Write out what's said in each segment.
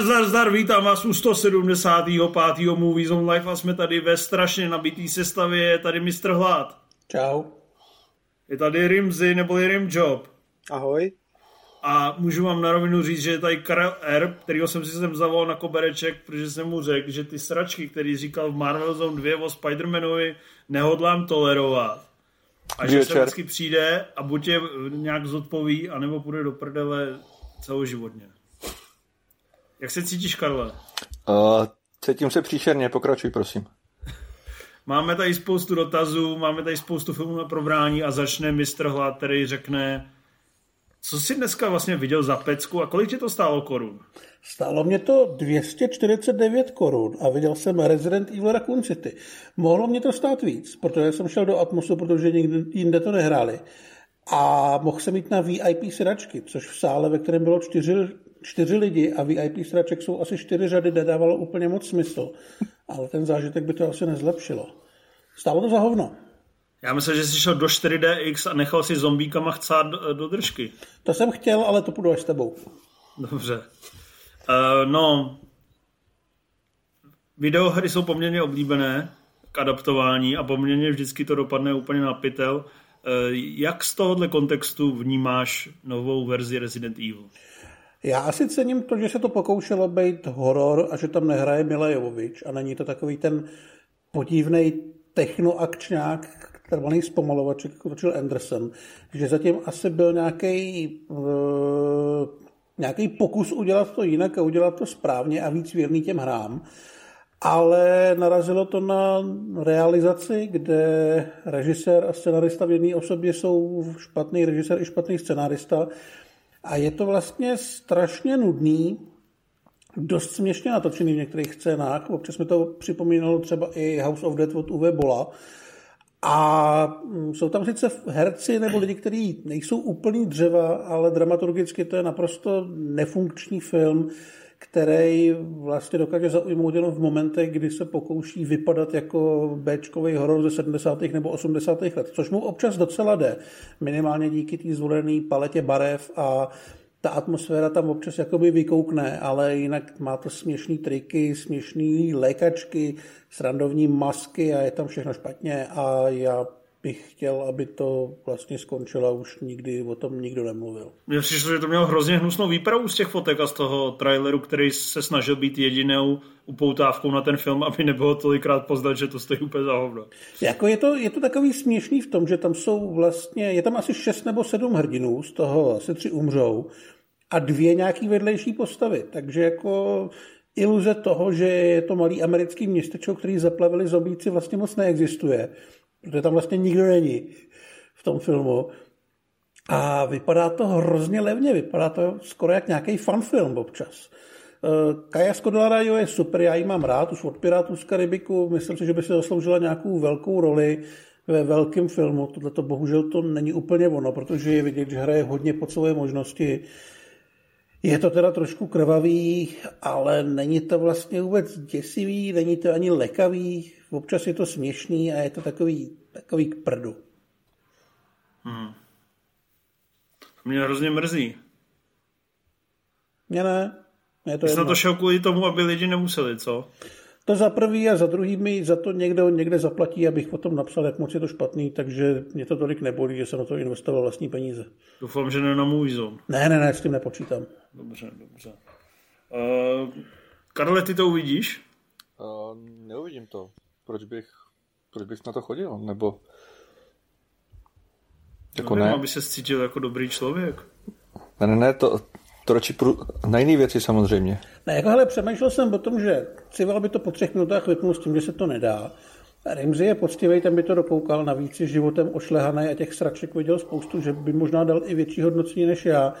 Zdar, zdar, zdar, vítám vás u 175. Movies on Life a jsme tady ve strašně nabitý sestavě, je tady Mr. Hlad. Čau. Je tady Rimzy nebo Rim Job. Ahoj. A můžu vám na rovinu říct, že je tady Karel R., kterýho jsem si sem zavolal na kobereček, protože jsem mu řekl, že ty sračky, který říkal v Marvel Zone 2 o Spider-Manovi, nehodlám tolerovat. A že se vždycky přijde a buď je nějak zodpoví, anebo půjde do prdele celoživotně. Jak se cítíš, Karle? Uh, cítím se příšerně, pokračuj, prosím. Máme tady spoustu dotazů, máme tady spoustu filmů na probrání a začne mistr Hlad, který řekne, co jsi dneska vlastně viděl za pecku a kolik ti to stálo korun? Stálo mě to 249 korun a viděl jsem Resident Evil Raccoon City. Mohlo mě to stát víc, protože jsem šel do Atmosu, protože nikde jinde to nehráli. A mohl jsem jít na VIP sedačky, což v sále, ve kterém bylo čtyři, čtyři lidi a VIP sedaček jsou asi čtyři řady, nedávalo úplně moc smysl. Ale ten zážitek by to asi nezlepšilo. Stálo to za hovno. Já myslím, že jsi šel do 4DX a nechal si zombíkama chcát do, do držky. To jsem chtěl, ale to půjdu až s tebou. Dobře. Uh, no, videohry jsou poměrně oblíbené k adaptování a poměrně vždycky to dopadne úplně na pytel. Uh, jak z tohohle kontextu vnímáš novou verzi Resident Evil? Já asi cením to, že se to pokoušelo být horor a že tam nehraje Mila Jovovič a není to takový ten podivný technoakčňák, trvalý zpomalovaček, jako točil Anderson, že zatím asi byl nějaký uh, nějaký pokus udělat to jinak a udělat to správně a víc věrný těm hrám, ale narazilo to na realizaci, kde režisér a scenarista v jedné osobě jsou špatný režisér i špatný scenarista a je to vlastně strašně nudný, dost směšně natočený v některých scénách. Občas mi to připomínalo třeba i House of Dead od Uwe Bola, a mm, jsou tam sice herci nebo lidi, kteří nejsou úplný dřeva, ale dramaturgicky to je naprosto nefunkční film, který vlastně dokáže zaujmout jenom v momentech, kdy se pokouší vypadat jako Bčkový horor ze 70. nebo 80. let, což mu občas docela jde, minimálně díky té zvolené paletě barev a ta atmosféra tam občas jakoby vykoukne, ale jinak má to směšný triky, směšný lékačky, srandovní masky a je tam všechno špatně a já bych chtěl, aby to vlastně skončilo a už nikdy o tom nikdo nemluvil. Mně přišlo, že to mělo hrozně hnusnou výpravu z těch fotek a z toho traileru, který se snažil být jedinou upoutávkou na ten film, aby nebylo tolikrát poznat, že to stojí úplně za hovno. Jako je, to, je to takový směšný v tom, že tam jsou vlastně, je tam asi šest nebo sedm hrdinů, z toho asi tři umřou a dvě nějaký vedlejší postavy. Takže jako iluze toho, že je to malý americký městečko, který zaplavili zombíci, vlastně moc neexistuje. Protože tam vlastně nikdo není v tom filmu. A vypadá to hrozně levně, vypadá to skoro jak nějaký fanfilm občas. Eh, Kaja Skodelara je super, já ji mám rád, už od Pirátů z Karibiku, myslím si, že by si zasloužila nějakou velkou roli ve velkém filmu. Tohle to bohužel to není úplně ono, protože je vidět, že hraje hodně pod svoje možnosti. Je to teda trošku krvavý, ale není to vlastně vůbec děsivý, není to ani lekavý, občas je to směšný a je to takový, takový k prdu. Hmm. To mě hrozně mrzí. Mě ne. Je to Jsi na to šel kvůli tomu, aby lidi nemuseli, co? To za prvý a za druhý mi za to někdo někde zaplatí, abych potom napsal, jak moc je to špatný, takže mě to tolik nebolí, že jsem na to investoval vlastní peníze. Doufám, že ne na můj zón. Ne, ne, ne, s tím nepočítám. Dobře, dobře. Uh, Karle, ty to uvidíš? Uh, neuvidím to. Proč bych, proč bych na to chodil? Nebo... Jako no, ne. aby se cítil jako dobrý člověk. Ne, ne, ne, to, to radši prů... na jiné věci samozřejmě. Ne, jako hele, přemýšlel jsem o tom, že Civil by to po třech minutách vypnul s tím, že se to nedá. Rimzi je poctivý, ten by to dokoukal, navíc je životem ošlehaný a těch sraček viděl spoustu, že by možná dal i větší hodnocení než já.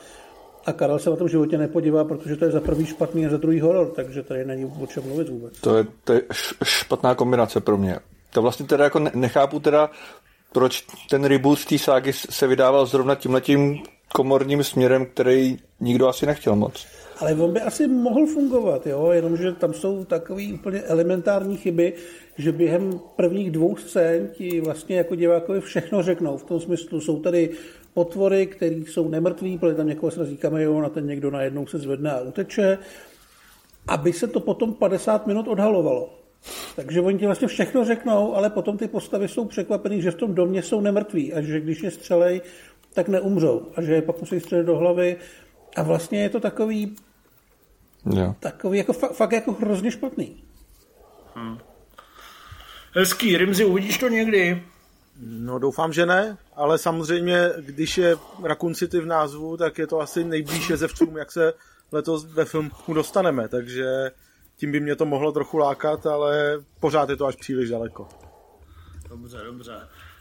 A Karel se na tom životě nepodívá, protože to je za prvý špatný a za druhý horor, takže tady není o čem mluvit vůbec. To je, to je špatná kombinace pro mě. To vlastně teda jako nechápu teda, proč ten reboot té ságy se vydával zrovna tímhletím komorním směrem, který nikdo asi nechtěl moc. Ale on by asi mohl fungovat, jo? jenomže tam jsou takové úplně elementární chyby, že během prvních dvou scén ti vlastně jako divákovi všechno řeknou. V tom smyslu jsou tady potvory, které jsou nemrtví, protože tam někoho srazí kamion a ten někdo najednou se zvedne a uteče. aby se to potom 50 minut odhalovalo. Takže oni ti vlastně všechno řeknou, ale potom ty postavy jsou překvapený, že v tom domě jsou nemrtví a že když je střelej, tak neumřou a že je pak musí střelit do hlavy a vlastně je to takový Jo. takový jako fakt, fakt jako hrozně špatný. Hezký, Rimzi, uvidíš to někdy? No doufám, že ne, ale samozřejmě, když je Raccoon City v názvu, tak je to asi nejblíž jezevcům, jak se letos ve filmu dostaneme, takže tím by mě to mohlo trochu lákat, ale pořád je to až příliš daleko. Dobře, dobře.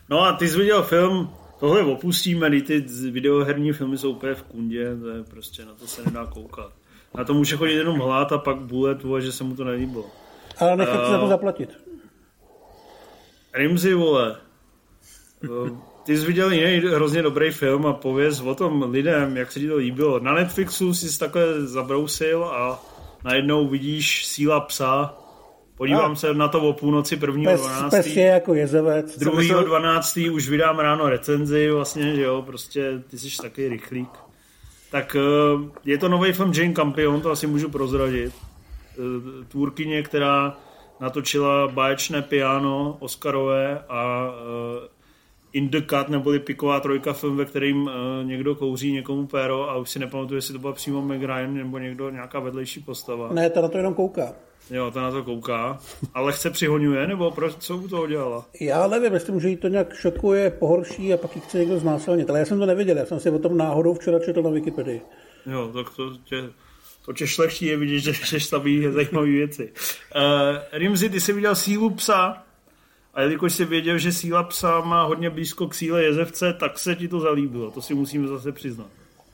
No a ty jsi viděl film, tohle opustíme, ty videoherní filmy jsou úplně v kundě, to je prostě, na to se nedá koukat. Na to může chodit jenom hlát a pak bulet, vole, že se mu to nelíbilo. Ale nechat uh, za to Eh, zaplatit. Rimzi, vole, eh, ty jsi viděl jiný hrozně dobrý film a pověz o tom lidem, jak se ti to líbilo. Na Netflixu jsi takhle zabrousil a najednou vidíš Síla psa. Podívám A. se na to o půlnoci prvního Pes, 12. pes je jako jezevec. Druhýho 12. už vydám ráno recenzi, vlastně, že jo, prostě ty jsi taky rychlík. Tak eh, je to nový film Jane Campion, to asi můžu prozradit. Eh, Tvůrkyně, která natočila báječné piano Oscarové a eh, In the Cut, neboli Piková trojka, film, ve kterým eh, někdo kouří někomu péro a už si nepamatuju, jestli to byla přímo Meg Ryan nebo někdo, nějaká vedlejší postava. Ne, ta na to jenom kouká. Jo, ta na to kouká. Ale chce přihoňuje, nebo proč, co u toho dělala? Já nevím, jestli že jí to nějak šokuje, pohorší a pak ji chce někdo znásilnit. Ale já jsem to neviděl, já jsem si o tom náhodou včera četl na Wikipedii. Jo, tak to tě, to tě šlechtí je vidět, že, že staví zajímavé věci. Uh, Rimzi, ty jsi viděl sílu psa a jelikož jsi věděl, že síla psa má hodně blízko k síle jezevce, tak se ti to zalíbilo. To si musíme zase přiznat.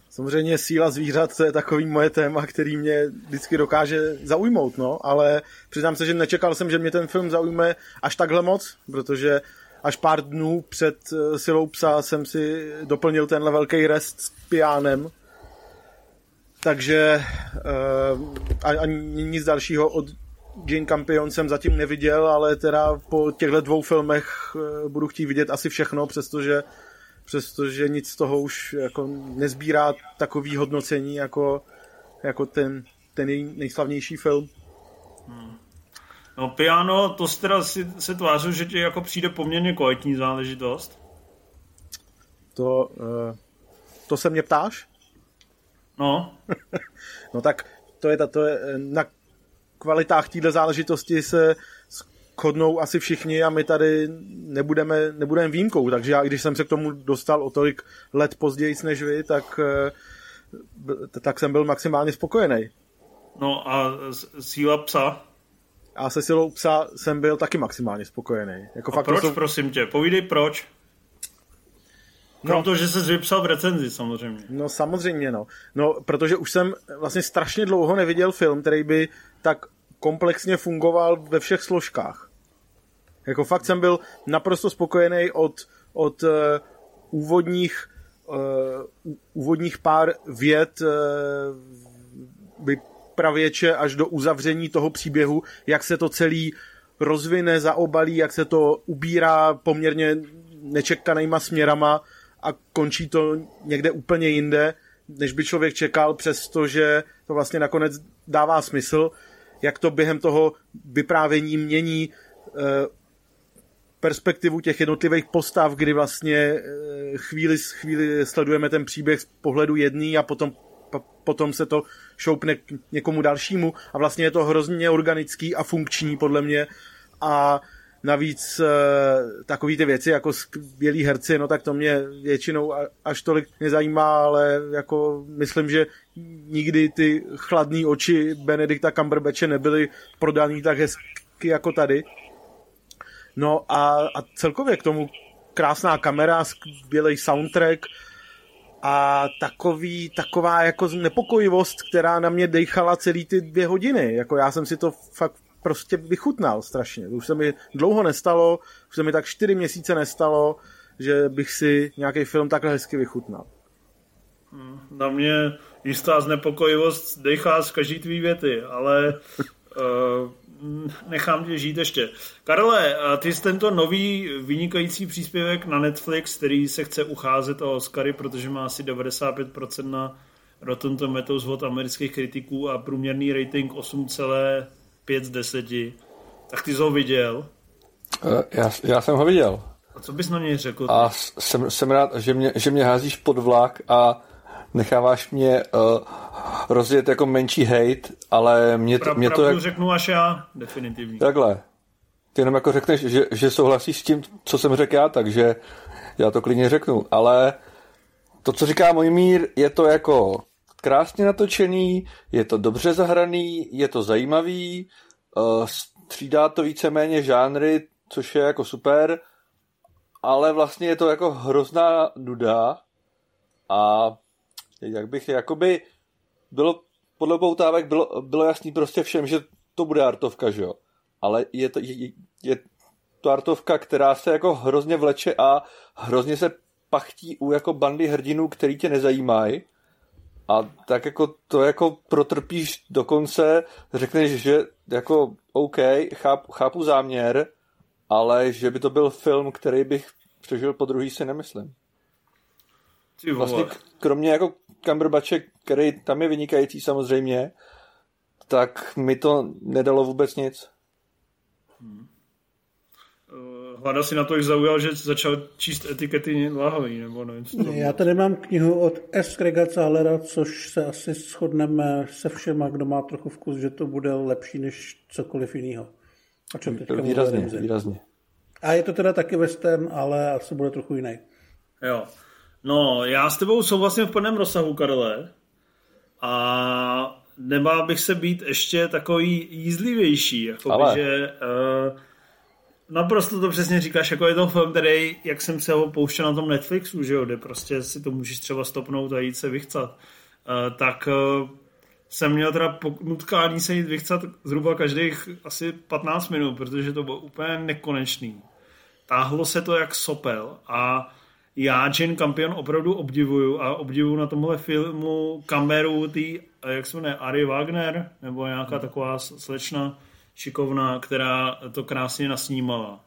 Samozřejmě síla zvířat, to je takový moje téma, který mě vždycky dokáže zaujmout, no, ale přiznám se, že nečekal jsem, že mě ten film zaujme až takhle moc, protože až pár dnů před eh, silou psa jsem si doplnil tenhle velký rest s piánem, takže uh, ani nic dalšího od Jane Campion jsem zatím neviděl, ale teda po těchto dvou filmech uh, budu chtít vidět asi všechno, přestože přestože nic z toho už jako nezbírá takový hodnocení jako, jako ten, ten její nejslavnější film. No piano, to jsi teda si, se tvářil, že ti jako přijde poměrně kvalitní záležitost. To, uh, to se mě ptáš? No, No tak to je, ta, to je eh, na kvalitách téhle záležitosti se shodnou asi všichni a my tady nebudeme, nebudeme výjimkou, takže já, když jsem se k tomu dostal o tolik let později než vy, tak, eh, tak jsem byl maximálně spokojený. no a síla psa. A se silou psa jsem byl taky maximálně spokojený. Jako A fakt to proč, jsou- prosím tě? Povídej proč. Krom No. toho, že jsi vypsal v recenzi samozřejmě. No samozřejmě, no. No, protože už jsem vlastně strašně dlouho neviděl film, který by tak komplexně fungoval ve všech složkách. Jako fakt jsem byl naprosto spokojený od, od uh, úvodních, uh, úvodních pár vět uh, vypravěče až do uzavření toho příběhu, jak se to celý rozvine, zaobalí, jak se to ubírá poměrně nečekanýma směrama a končí to někde úplně jinde, než by člověk čekal, přestože to vlastně nakonec dává smysl, jak to během toho vyprávění mění eh, perspektivu těch jednotlivých postav, kdy vlastně eh, chvíli, chvíli sledujeme ten příběh z pohledu jedný a potom, po- potom se to šoupne k někomu dalšímu. A vlastně je to hrozně organický a funkční podle mě. A navíc eh, takový ty věci jako skvělí herci, no tak to mě většinou až tolik nezajímá, ale jako myslím, že nikdy ty chladné oči Benedikta Cumberbatche nebyly prodaný tak hezky jako tady. No a, a celkově k tomu krásná kamera, skvělý soundtrack a takový, taková jako nepokojivost, která na mě dejchala celý ty dvě hodiny. Jako já jsem si to fakt prostě vychutnal strašně. To už se mi dlouho nestalo, už se mi tak čtyři měsíce nestalo, že bych si nějaký film takhle hezky vychutnal. Na mě jistá znepokojivost dechá z každý tvý věty, ale uh, nechám tě žít ještě. Karle, ty jsi tento nový vynikající příspěvek na Netflix, který se chce ucházet o Oscary, protože má asi 95% na Rotten Tomatoes od amerických kritiků a průměrný rating 8,5 z 10. Tak ty jsi ho viděl? Eh, já, já jsem ho viděl. A co bys na něj řekl? A jsem, jsem rád, že mě, že mě házíš pod vlak a necháváš mě uh, rozjet jako menší hate, ale mě, pra, mě to... Jak... řeknu až já, definitivně. Takhle. Ty jenom jako řekneš, že, že souhlasíš s tím, co jsem řekl já, takže já to klidně řeknu, ale to, co říká můj mír, je to jako krásně natočený, je to dobře zahraný, je to zajímavý, uh, střídá to víceméně žánry, což je jako super, ale vlastně je to jako hrozná nuda a jak bych, jakoby bylo, podle poutávek bylo, bylo jasný prostě všem, že to bude artovka, že jo. Ale je to, je, je to artovka, která se jako hrozně vleče a hrozně se pachtí u jako bandy hrdinů, který tě nezajímají. A tak jako to jako protrpíš do konce, řekneš, že jako OK, chápu, chápu záměr, ale že by to byl film, který bych přežil po druhý, si nemyslím. Vlastně kromě jako Cumberbatche, který tam je vynikající samozřejmě, tak mi to nedalo vůbec nic. Hmm. Hlada si na to, jak zaujal, že začal číst etikety láhový, nebo nevím, co to Já tady mám knihu od S. Krega Zahlera, což se asi shodneme se všema, kdo má trochu vkus, že to bude lepší než cokoliv jiného. O čem teďka výrazně, výrazně. A je to teda taky western, ale asi bude trochu jiný. Jo. No, já s tebou souhlasím v plném rozsahu, Karle. A nebál bych se být ještě takový jízlivější. Jako Ale... že uh, naprosto to přesně říkáš, jako je to film, který, jak jsem se ho pouštěl na tom Netflixu, že jo, kde prostě si to můžeš třeba stopnout a jít se vychcat. Uh, tak uh, jsem měl teda nutkání se jít vychcat zhruba každých asi 15 minut, protože to bylo úplně nekonečný. Táhlo se to jak sopel a já Jane Campion opravdu obdivuju a obdivuju na tomhle filmu kameru tý, jak se jmenuje, Ari Wagner, nebo nějaká taková slečna šikovná, která to krásně nasnímala.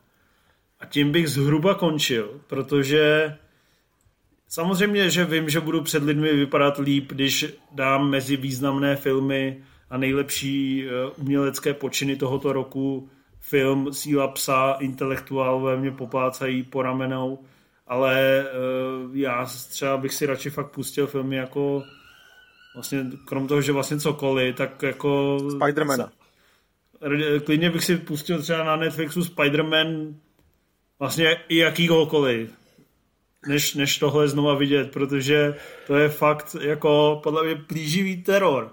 A tím bych zhruba končil, protože samozřejmě, že vím, že budu před lidmi vypadat líp, když dám mezi významné filmy a nejlepší eh, umělecké počiny tohoto roku film Síla psa, intelektuálové mě poplácají po ramenou, ale uh, já třeba bych si radši fakt pustil filmy jako vlastně, krom toho, že vlastně cokoliv, tak jako... Spidermana. Klidně bych si pustil třeba na Netflixu Spider-Man vlastně i jakýhokoliv, než, než tohle znova vidět, protože to je fakt jako podle mě plíživý teror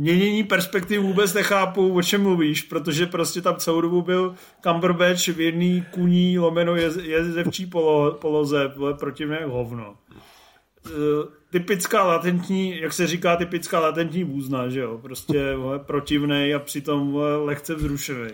měnění perspektiv vůbec nechápu, o čem mluvíš, protože prostě tam celou dobu byl Cumberbatch v jedný kuní lomeno jez, jezevčí polo, poloze, vole, protivné hovno. E, typická latentní, jak se říká, typická latentní bůzna, že jo, prostě vole, protivnej a přitom vole, lehce vzrušený.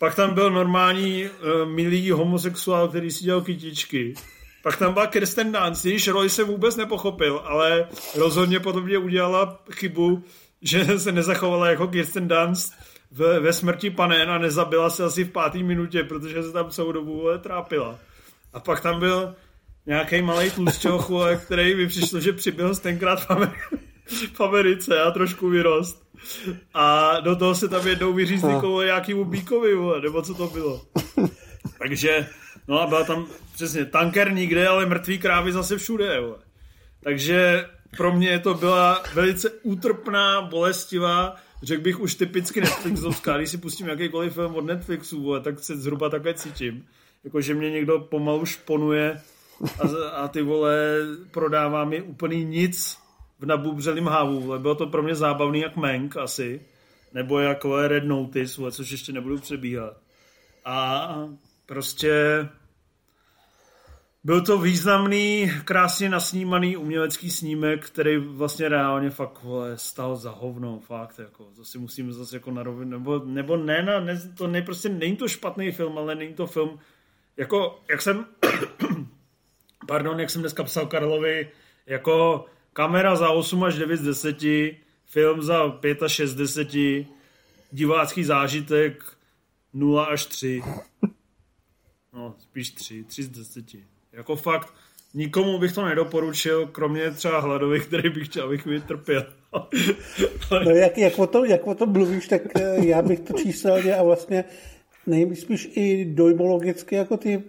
Pak tam byl normální uh, milý homosexuál, který si dělal kytičky. Pak tam byla Kirsten Dunst, jejíž roli se vůbec nepochopil, ale rozhodně potom mě udělala chybu, že se nezachovala jako Kirsten Dunst ve, ve smrti panen a nezabila se asi v páté minutě, protože se tam celou dobu trápila. A pak tam byl nějaký malý tlusťoch, který mi přišlo, že přibyl tenkrát v, v Americe a trošku vyrost. A do toho se tam jednou vyřízli koło nějakýmu bíkovi, nebo co to bylo. Takže, no a byla tam přesně tanker nikde, ale mrtvý krávy zase všude. Vole. Takže pro mě to byla velice útrpná, bolestivá, řekl bych už typicky Netflixovská, když si pustím jakýkoliv film od Netflixu, tak se zhruba takhle cítím. Jako, že mě někdo pomalu šponuje a, a ty vole prodává mi úplný nic v nabubřelým hávu. Bylo to pro mě zábavný jak Mank asi, nebo jako Red Notice, vole, což ještě nebudu přebíhat. A prostě byl to významný, krásně nasnímaný umělecký snímek, který vlastně reálně fakt vole, stal za hovno, fakt, jako, to si musíme zase jako narovit, nebo, nebo ne, na, ne, to ne, prostě není to špatný film, ale není to film, jako, jak jsem, pardon, jak jsem dneska psal Karlovi, jako kamera za 8 až 9 z 10, film za 5 až 6 z 10, divácký zážitek 0 až 3. No, spíš 3, 3 z 10. Jako fakt nikomu bych to nedoporučil, kromě třeba hladovi, který bych chtěl, abych vytrpěl. no jak, jak, o tom, jak o tom mluvíš, tak eh, já bych to číselně a vlastně nejspíš i dojmologicky jako ty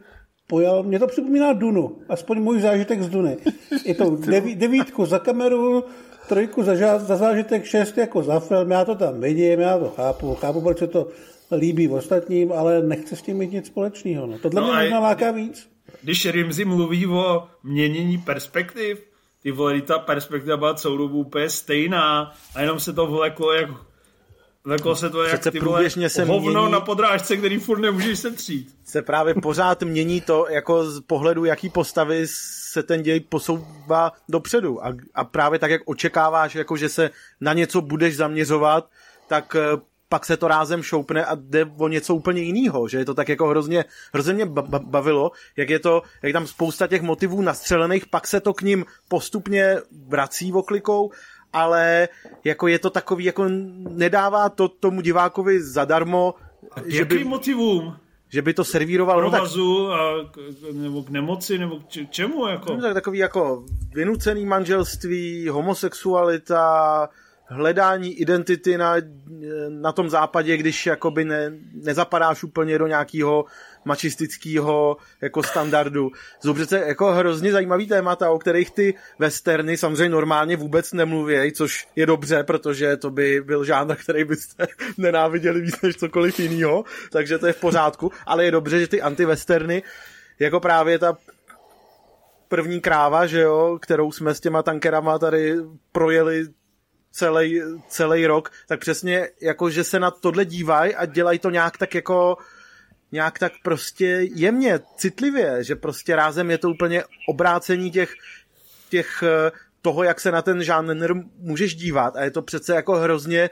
pojal, mě to připomíná Dunu, aspoň můj zážitek z Duny. Je to deví, devítku za kameru, trojku za, za zážitek, šest jako za film, já to tam vidím, já to chápu, chápu, proč se to líbí v ostatním, ale nechce s tím mít nic společného. No. Tohle no mě možná láká víc. Když Rimzi mluví o měnění perspektiv, ty vole, ta perspektiva byla celou dobu úplně stejná a jenom se to vleklo jak Vleklo se to jak ty vole, se hovno mění, na podrážce, který furt nemůžeš setřít. Se právě pořád mění to jako z pohledu, jaký postavy se ten děj posouvá dopředu. A, a právě tak, jak očekáváš, jako že se na něco budeš zaměřovat, tak eh, pak se to rázem šoupne a jde o něco úplně jiného, že je to tak jako hrozně, hrozně mě bavilo, jak je to, jak tam spousta těch motivů nastřelených, pak se to k ním postupně vrací oklikou, ale jako je to takový, jako nedává to tomu divákovi zadarmo, a že by, motivům? že by to servíroval. No tak, a k, nebo k nemoci, nebo k čemu? Jako? No, tak takový jako vynucený manželství, homosexualita, hledání identity na, na tom západě, když jakoby ne, nezapadáš úplně do nějakého mačistického jako standardu. Jsou přece jako hrozně zajímavý témata, o kterých ty westerny samozřejmě normálně vůbec nemluví, což je dobře, protože to by byl žánr, který byste nenáviděli víc než cokoliv jiného, takže to je v pořádku, ale je dobře, že ty antiwesterny jako právě ta první kráva, že jo, kterou jsme s těma tankerama tady projeli celý, celý rok, tak přesně jako, že se na tohle dívají a dělají to nějak tak jako nějak tak prostě jemně, citlivě, že prostě rázem je to úplně obrácení těch, těch eh, toho, jak se na ten žánr můžeš dívat a je to přece jako hrozně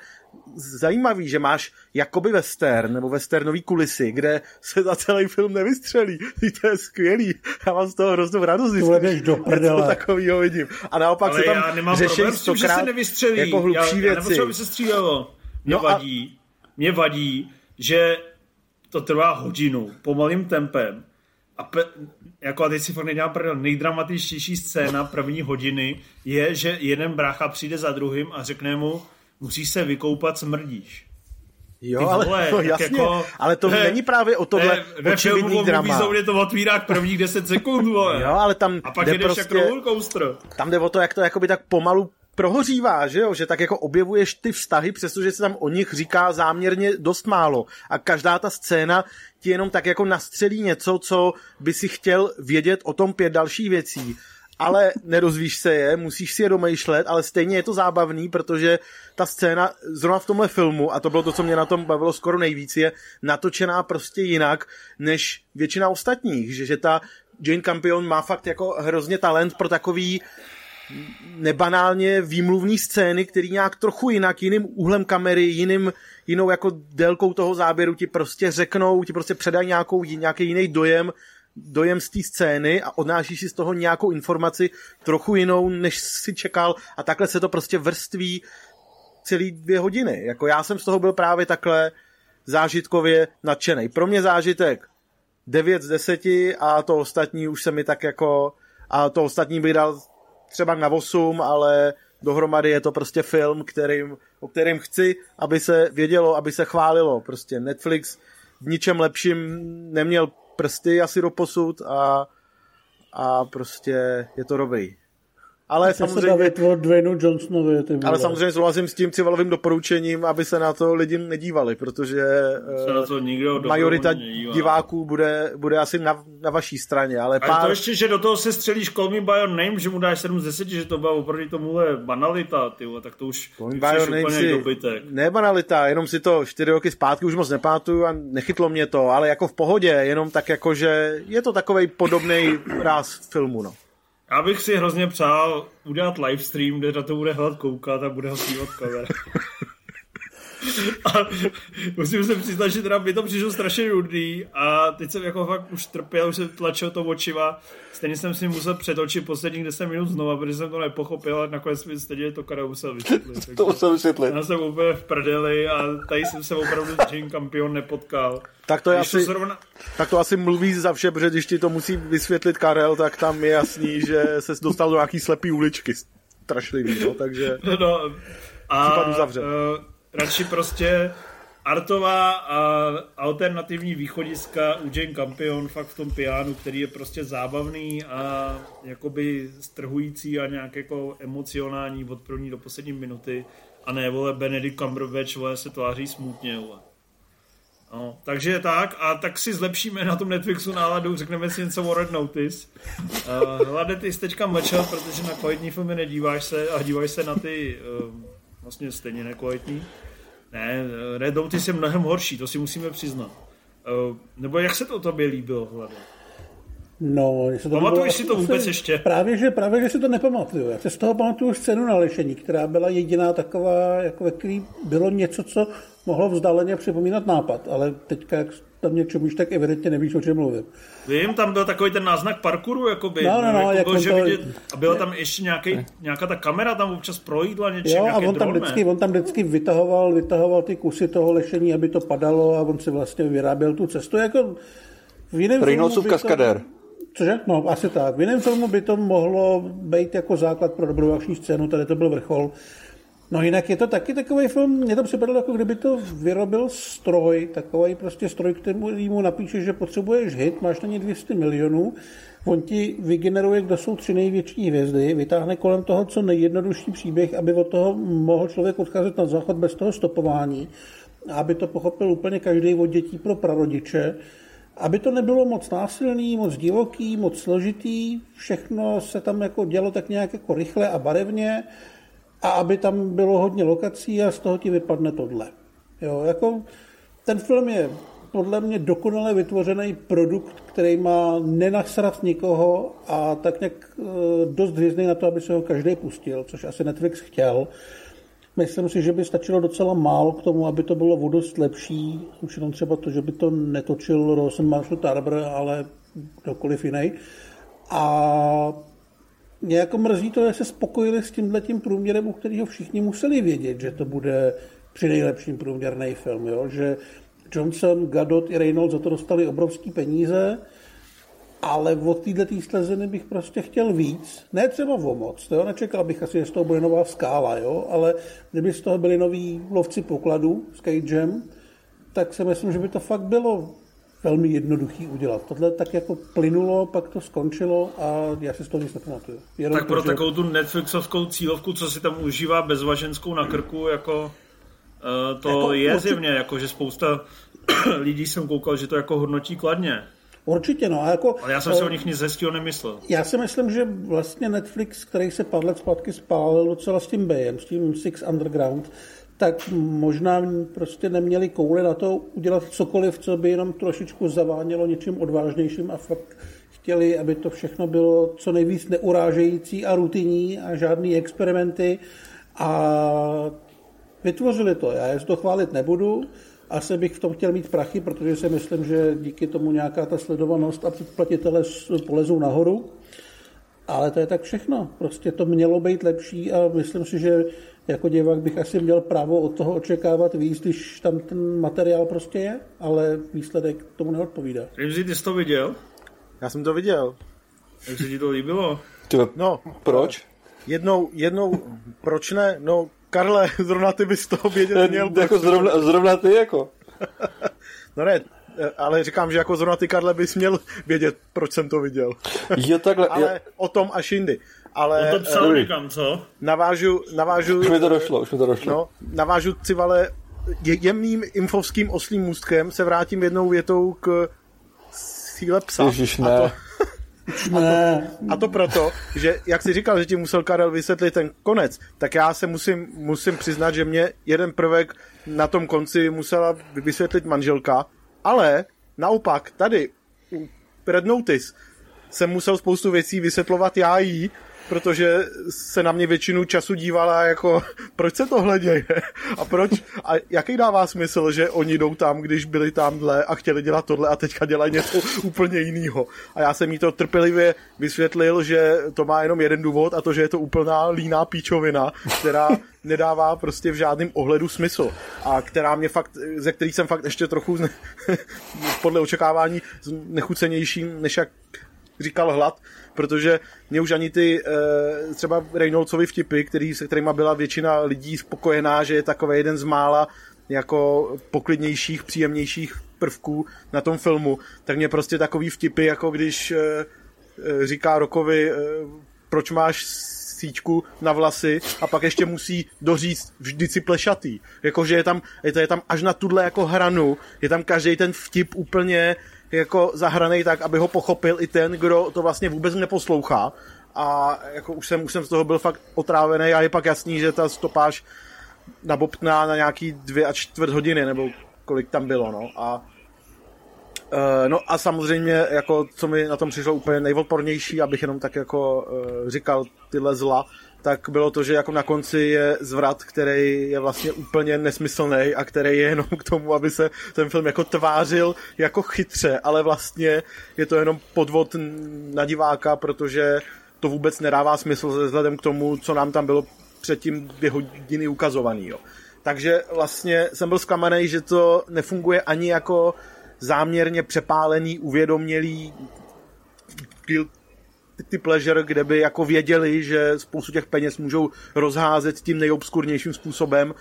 zajímavý, že máš jakoby western nebo westernový kulisy, kde se za celý film nevystřelí. to je skvělý. Já mám z toho hroznou radost. Když do prdele. takovýho vidím. A naopak Ale se tam já řeší s tím, že se nevystřelí. Jako hlubší já, věci. Já se střílelo. Mě no vadí, a... mě vadí, že to trvá hodinu, pomalým tempem. A pe, jako a teď si fakt nedělám prdel, nejdramatičtější scéna první hodiny je, že jeden brácha přijde za druhým a řekne mu, musíš se vykoupat, smrdíš. Jo, ale, vole, no, jasně, jako, ale to he, není právě o tohle he, očividný drama. Ve to otvírá prvních 10 sekund, vole. Jo, ale tam A pak jdeš prostě, jak rollercoaster. Tam jde o to, jak to jakoby tak pomalu prohořívá, že jo, že tak jako objevuješ ty vztahy, přestože se tam o nich říká záměrně dost málo. A každá ta scéna ti jenom tak jako nastřelí něco, co by si chtěl vědět o tom pět dalších věcí ale nerozvíš se je, musíš si je domýšlet, ale stejně je to zábavný, protože ta scéna zrovna v tomhle filmu, a to bylo to, co mě na tom bavilo skoro nejvíc, je natočená prostě jinak než většina ostatních, že, že ta Jane Campion má fakt jako hrozně talent pro takový nebanálně výmluvní scény, který nějak trochu jinak, jiným úhlem kamery, jiným, jinou jako délkou toho záběru ti prostě řeknou, ti prostě předají nějakou, nějaký jiný dojem, dojem z té scény a odnášíš si z toho nějakou informaci trochu jinou, než si čekal a takhle se to prostě vrství celý dvě hodiny. Jako já jsem z toho byl právě takhle zážitkově nadšený. Pro mě zážitek 9 z 10 a to ostatní už se mi tak jako a to ostatní bych dal třeba na 8, ale dohromady je to prostě film, kterým, o kterým chci, aby se vědělo, aby se chválilo. Prostě Netflix v ničem lepším neměl prsty asi do posud a, a prostě je to dobrý. Ale samozřejmě, se o Dwaynu Johnsonovi. Ty ale samozřejmě souhlasím s tím civilovým doporučením, aby se na to lidi nedívali, protože se na to nikdo majorita diváků bude, bude asi na, na vaší straně. Ale pár... to ještě, že do toho se střelíš Call Me By Your Name, že mu dáš 7 z 10, že to byla oproti tomuhle banalita, ty, tak to už By Your Name si, dobytek. Ne banalita, jenom si to 4 roky zpátky už moc nepamatuju a nechytlo mě to, ale jako v pohodě, jenom tak jako, že je to takový podobný ráz filmu, no. Já bych si hrozně přál udělat livestream, kde na to bude hlad koukat a bude ho zpívat cover. A musím se přiznat, že teda mi to přišlo strašně nudný a teď jsem jako fakt už trpěl, už jsem tlačil to očiva. Stejně jsem si musel přetočit posledních 10 minut znova, protože jsem to nepochopil, ale nakonec mi stejně to kada musel vysvětlit. To musel vysvětlit. Já jsem úplně v prdeli a tady jsem se opravdu s Jane Campion nepotkal. Tak to, Když asi, zrovna... tak to asi mluví za vše, protože když ti to musí vysvětlit Karel, tak tam je jasný, že se dostal do nějaký slepý uličky. Strašlivý, no, takže... No, a Případ uzavřen. Uh, radši prostě artová a alternativní východiska u Jane Campion fakt v tom pianu, který je prostě zábavný a jakoby strhující a nějak jako emocionální od první do poslední minuty a ne, vole, Benedict Cumberbatch, vole, se tváří smutně, vole. No, takže tak, a tak si zlepšíme na tom Netflixu náladu, řekneme si něco o Red Notice. Uh, Hlade, ty jsi teďka mlčel, protože na kvalitní filmy nedíváš se a díváš se na ty uh, vlastně stejně nekvalitní. Ne, Red Notice je mnohem horší, to si musíme přiznat. Uh, nebo jak se to tobě líbilo, Hlade? No, to Pamatuješ bylo- si to vůbec asi- ještě? Právě že, právě, že si to nepamatuju. Já si z toho pamatuju scénu na lešení, která byla jediná taková, jako ve který bylo něco, co mohlo vzdáleně připomínat nápad, ale teďka, jak tam něčemu už tak evidentně nevíš, o čem mluvím. Vím, tam byl takový ten náznak parkouru, jakoby. No, no, no, jako jak bylo, on že to- vidět, a byla tam ještě nějaký, nějaká ta kamera tam občas projídla něčím, Jo, a on tam, vždycky, on tam vždycky vytahoval, vytahoval ty kusy toho lešení, aby to padalo a on si vlastně vyráběl tu cestu. Jako v jiném to- kaskadér. Cože? No, asi tak. V jiném filmu by to mohlo být jako základ pro dobrou akční scénu, tady to byl vrchol. No jinak je to taky takový film, mně to připadalo, jako kdyby to vyrobil stroj, takový prostě stroj, který mu napíše, že potřebuješ hit, máš na ně 200 milionů, on ti vygeneruje, kdo jsou tři největší hvězdy, vytáhne kolem toho co nejjednodušší příběh, aby od toho mohl člověk odcházet na záchod bez toho stopování, aby to pochopil úplně každý od dětí pro prarodiče, aby to nebylo moc násilný, moc divoký, moc složitý, všechno se tam jako dělo tak nějak jako rychle a barevně a aby tam bylo hodně lokací a z toho ti vypadne tohle. Jo, jako ten film je podle mě dokonale vytvořený produkt, který má nenasrat nikoho a tak nějak eh, dost hvězdný na to, aby se ho každý pustil, což asi Netflix chtěl. Myslím si, že by stačilo docela málo k tomu, aby to bylo o dost lepší. Už jenom třeba to, že by to netočil Rosen Marshall Tarber, ale kdokoliv jiný. A mě jako mrzí to, že se spokojili s tímhle tím průměrem, u kterého všichni museli vědět, že to bude při nejlepším průměrný film. Jo? Že Johnson, Gadot i Reynolds za to dostali obrovský peníze, ale od této sleziny bych prostě chtěl víc. Ne třeba o moc, jo? nečekal bych asi, že z toho bude nová skála, jo? ale kdyby z toho byli noví lovci pokladů s Cagem, tak si myslím, že by to fakt bylo velmi jednoduchý udělat. Tohle tak jako plynulo, pak to skončilo a já si z toho nic nepamatuju. Jenom Tak pro to, že- takovou tu Netflixovskou cílovku, co si tam užívá bezvaženskou na krku, jako uh, to Jako je určitě- zjevně, jako že spousta lidí jsem koukal, že to jako hodnotí kladně. Určitě, no. A jako, Ale já jsem si o nich nic hezkého nemyslel. Já si myslím, že vlastně Netflix, který se pár let zpátky spálil docela s tím Bayem, s tím Six Underground, tak možná prostě neměli koule na to udělat cokoliv, co by jenom trošičku zavánělo něčím odvážnějším a fakt chtěli, aby to všechno bylo co nejvíc neurážející a rutinní a žádný experimenty a vytvořili to. Já je to chválit nebudu, asi bych v tom chtěl mít prachy, protože si myslím, že díky tomu nějaká ta sledovanost a předplatitele polezou nahoru. Ale to je tak všechno. Prostě to mělo být lepší a myslím si, že jako divák bych asi měl právo od toho očekávat víc, když tam ten materiál prostě je, ale výsledek tomu neodpovídá. Rimzi, ty jsi to viděl? Já jsem to viděl. Jak se ti to líbilo? No, proč? jednou, jednou, proč ne? No, Karle, zrovna ty bys toho vědět měl. jako zrovna, zrovna ty jako. No ne, eh, ale říkám, že jako zrovna ty, Karle, bys měl vědět, proč jsem to viděl. Jo, takhle. ale Ale... o tom až jindy. Ale To psal dobrý. někam, co? navážu, navážu, Už mi to došlo, už mi to došlo. no, navážu civale je, jemným infovským oslým můstkem se vrátím jednou větou k síle psa. Ježíš, A ne. to, Ne, A to proto, že jak jsi říkal, že ti musel Karel vysvětlit ten konec, tak já se musím, musím přiznat, že mě jeden prvek na tom konci musela vysvětlit manželka, ale naopak tady u Red Notice jsem musel spoustu věcí vysvětlovat já jí protože se na mě většinu času dívala jako, proč se tohle děje? A proč, a jaký dává smysl, že oni jdou tam, když byli tamhle a chtěli dělat tohle a teďka dělají něco úplně jiného. A já jsem jí to trpělivě vysvětlil, že to má jenom jeden důvod a to, že je to úplná líná píčovina, která nedává prostě v žádném ohledu smysl. A která mě fakt, ze který jsem fakt ještě trochu podle očekávání nechucenější, než jak říkal hlad, protože mě už ani ty e, třeba Reynoldsovy vtipy, který, se kterýma byla většina lidí spokojená, že je takový jeden z mála jako poklidnějších, příjemnějších prvků na tom filmu, tak mě prostě takový vtipy, jako když e, říká Rokovi, e, proč máš síťku na vlasy a pak ještě musí doříct vždy si plešatý. Jakože je tam, je to je tam až na tuhle jako hranu, je tam každý ten vtip úplně jako zahranej tak, aby ho pochopil i ten, kdo to vlastně vůbec neposlouchá. A jako už jsem, už jsem z toho byl fakt otrávený a je pak jasný, že ta stopáž nabobtná na nějaký dvě a čtvrt hodiny, nebo kolik tam bylo, no. A Uh, no a samozřejmě, jako, co mi na tom přišlo úplně nejodpornější, abych jenom tak jako uh, říkal tyhle zla, tak bylo to, že jako na konci je zvrat, který je vlastně úplně nesmyslný a který je jenom k tomu, aby se ten film jako tvářil jako chytře, ale vlastně je to jenom podvod na diváka, protože to vůbec nedává smysl vzhledem k tomu, co nám tam bylo předtím dvě hodiny ukazovaný. Jo. Takže vlastně jsem byl zklamaný, že to nefunguje ani jako záměrně přepálený, uvědomělý ty pleasure, kde by jako věděli, že spoustu těch peněz můžou rozházet tím nejobskurnějším způsobem,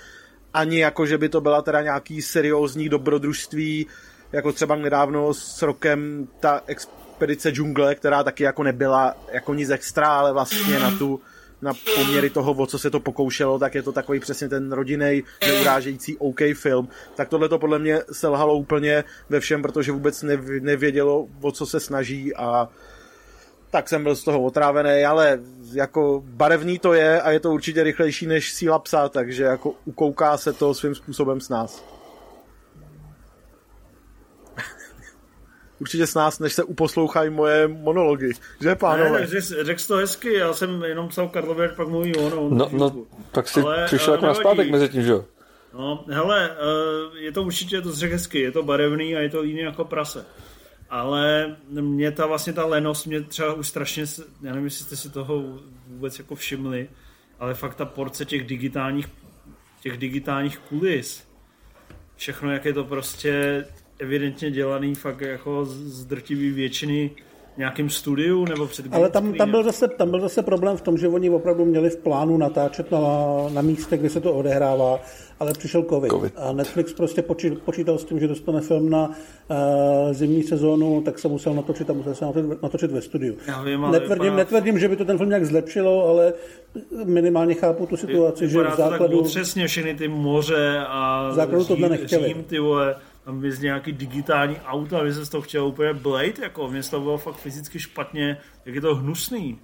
ani jako, že by to byla teda nějaký seriózní dobrodružství, jako třeba nedávno s rokem ta expedice džungle, která taky jako nebyla jako nic extra, ale vlastně na tu na poměry toho, o co se to pokoušelo, tak je to takový přesně ten rodinný, neurážející OK film. Tak tohle to podle mě selhalo úplně ve všem, protože vůbec nevědělo, o co se snaží a tak jsem byl z toho otrávený, ale jako barevný to je a je to určitě rychlejší než síla psa, takže jako ukouká se to svým způsobem s nás. určitě s nás, než se uposlouchají moje monology. Že, pánové? Ne, řekl, řekl to hezky, já jsem jenom psal Karlovi, jak pak mluví on. on no, no, tak si ale, přišel jako na zpátek mezi tím, že jo? No, hele, eh, je to určitě, to řekl hezky, je to barevný a je to jiný jako prase ale mě ta vlastně ta lenost mě třeba už strašně, já nevím, jestli jste si toho vůbec jako všimli, ale fakt ta porce těch digitálních těch digitálních kulis, všechno, jak je to prostě evidentně dělaný fakt jako z drtivý většiny nějakým studiu nebo před Ale tam, tam, byl zase, tam byl zase problém v tom, že oni opravdu měli v plánu natáčet na, na místě, kde se to odehrává, ale přišel COVID. COVID. A Netflix prostě počítal, počítal s tím, že dostane film na uh, zimní sezónu, tak se musel natočit a musel se natočit, natočit ve studiu. Já vím, ale netvrdím, vypadá... netvrdím, že by to ten film nějak zlepšilo, ale minimálně chápu tu situaci, vypadá že v základu... tak přesně všechny ty moře a základu tohle nechtěli. Řím, ty vole, tam bys nějaký digitální auto a vy se z toho chtěl úplně blade, jako mě to bylo fakt fyzicky špatně, jak je to hnusný.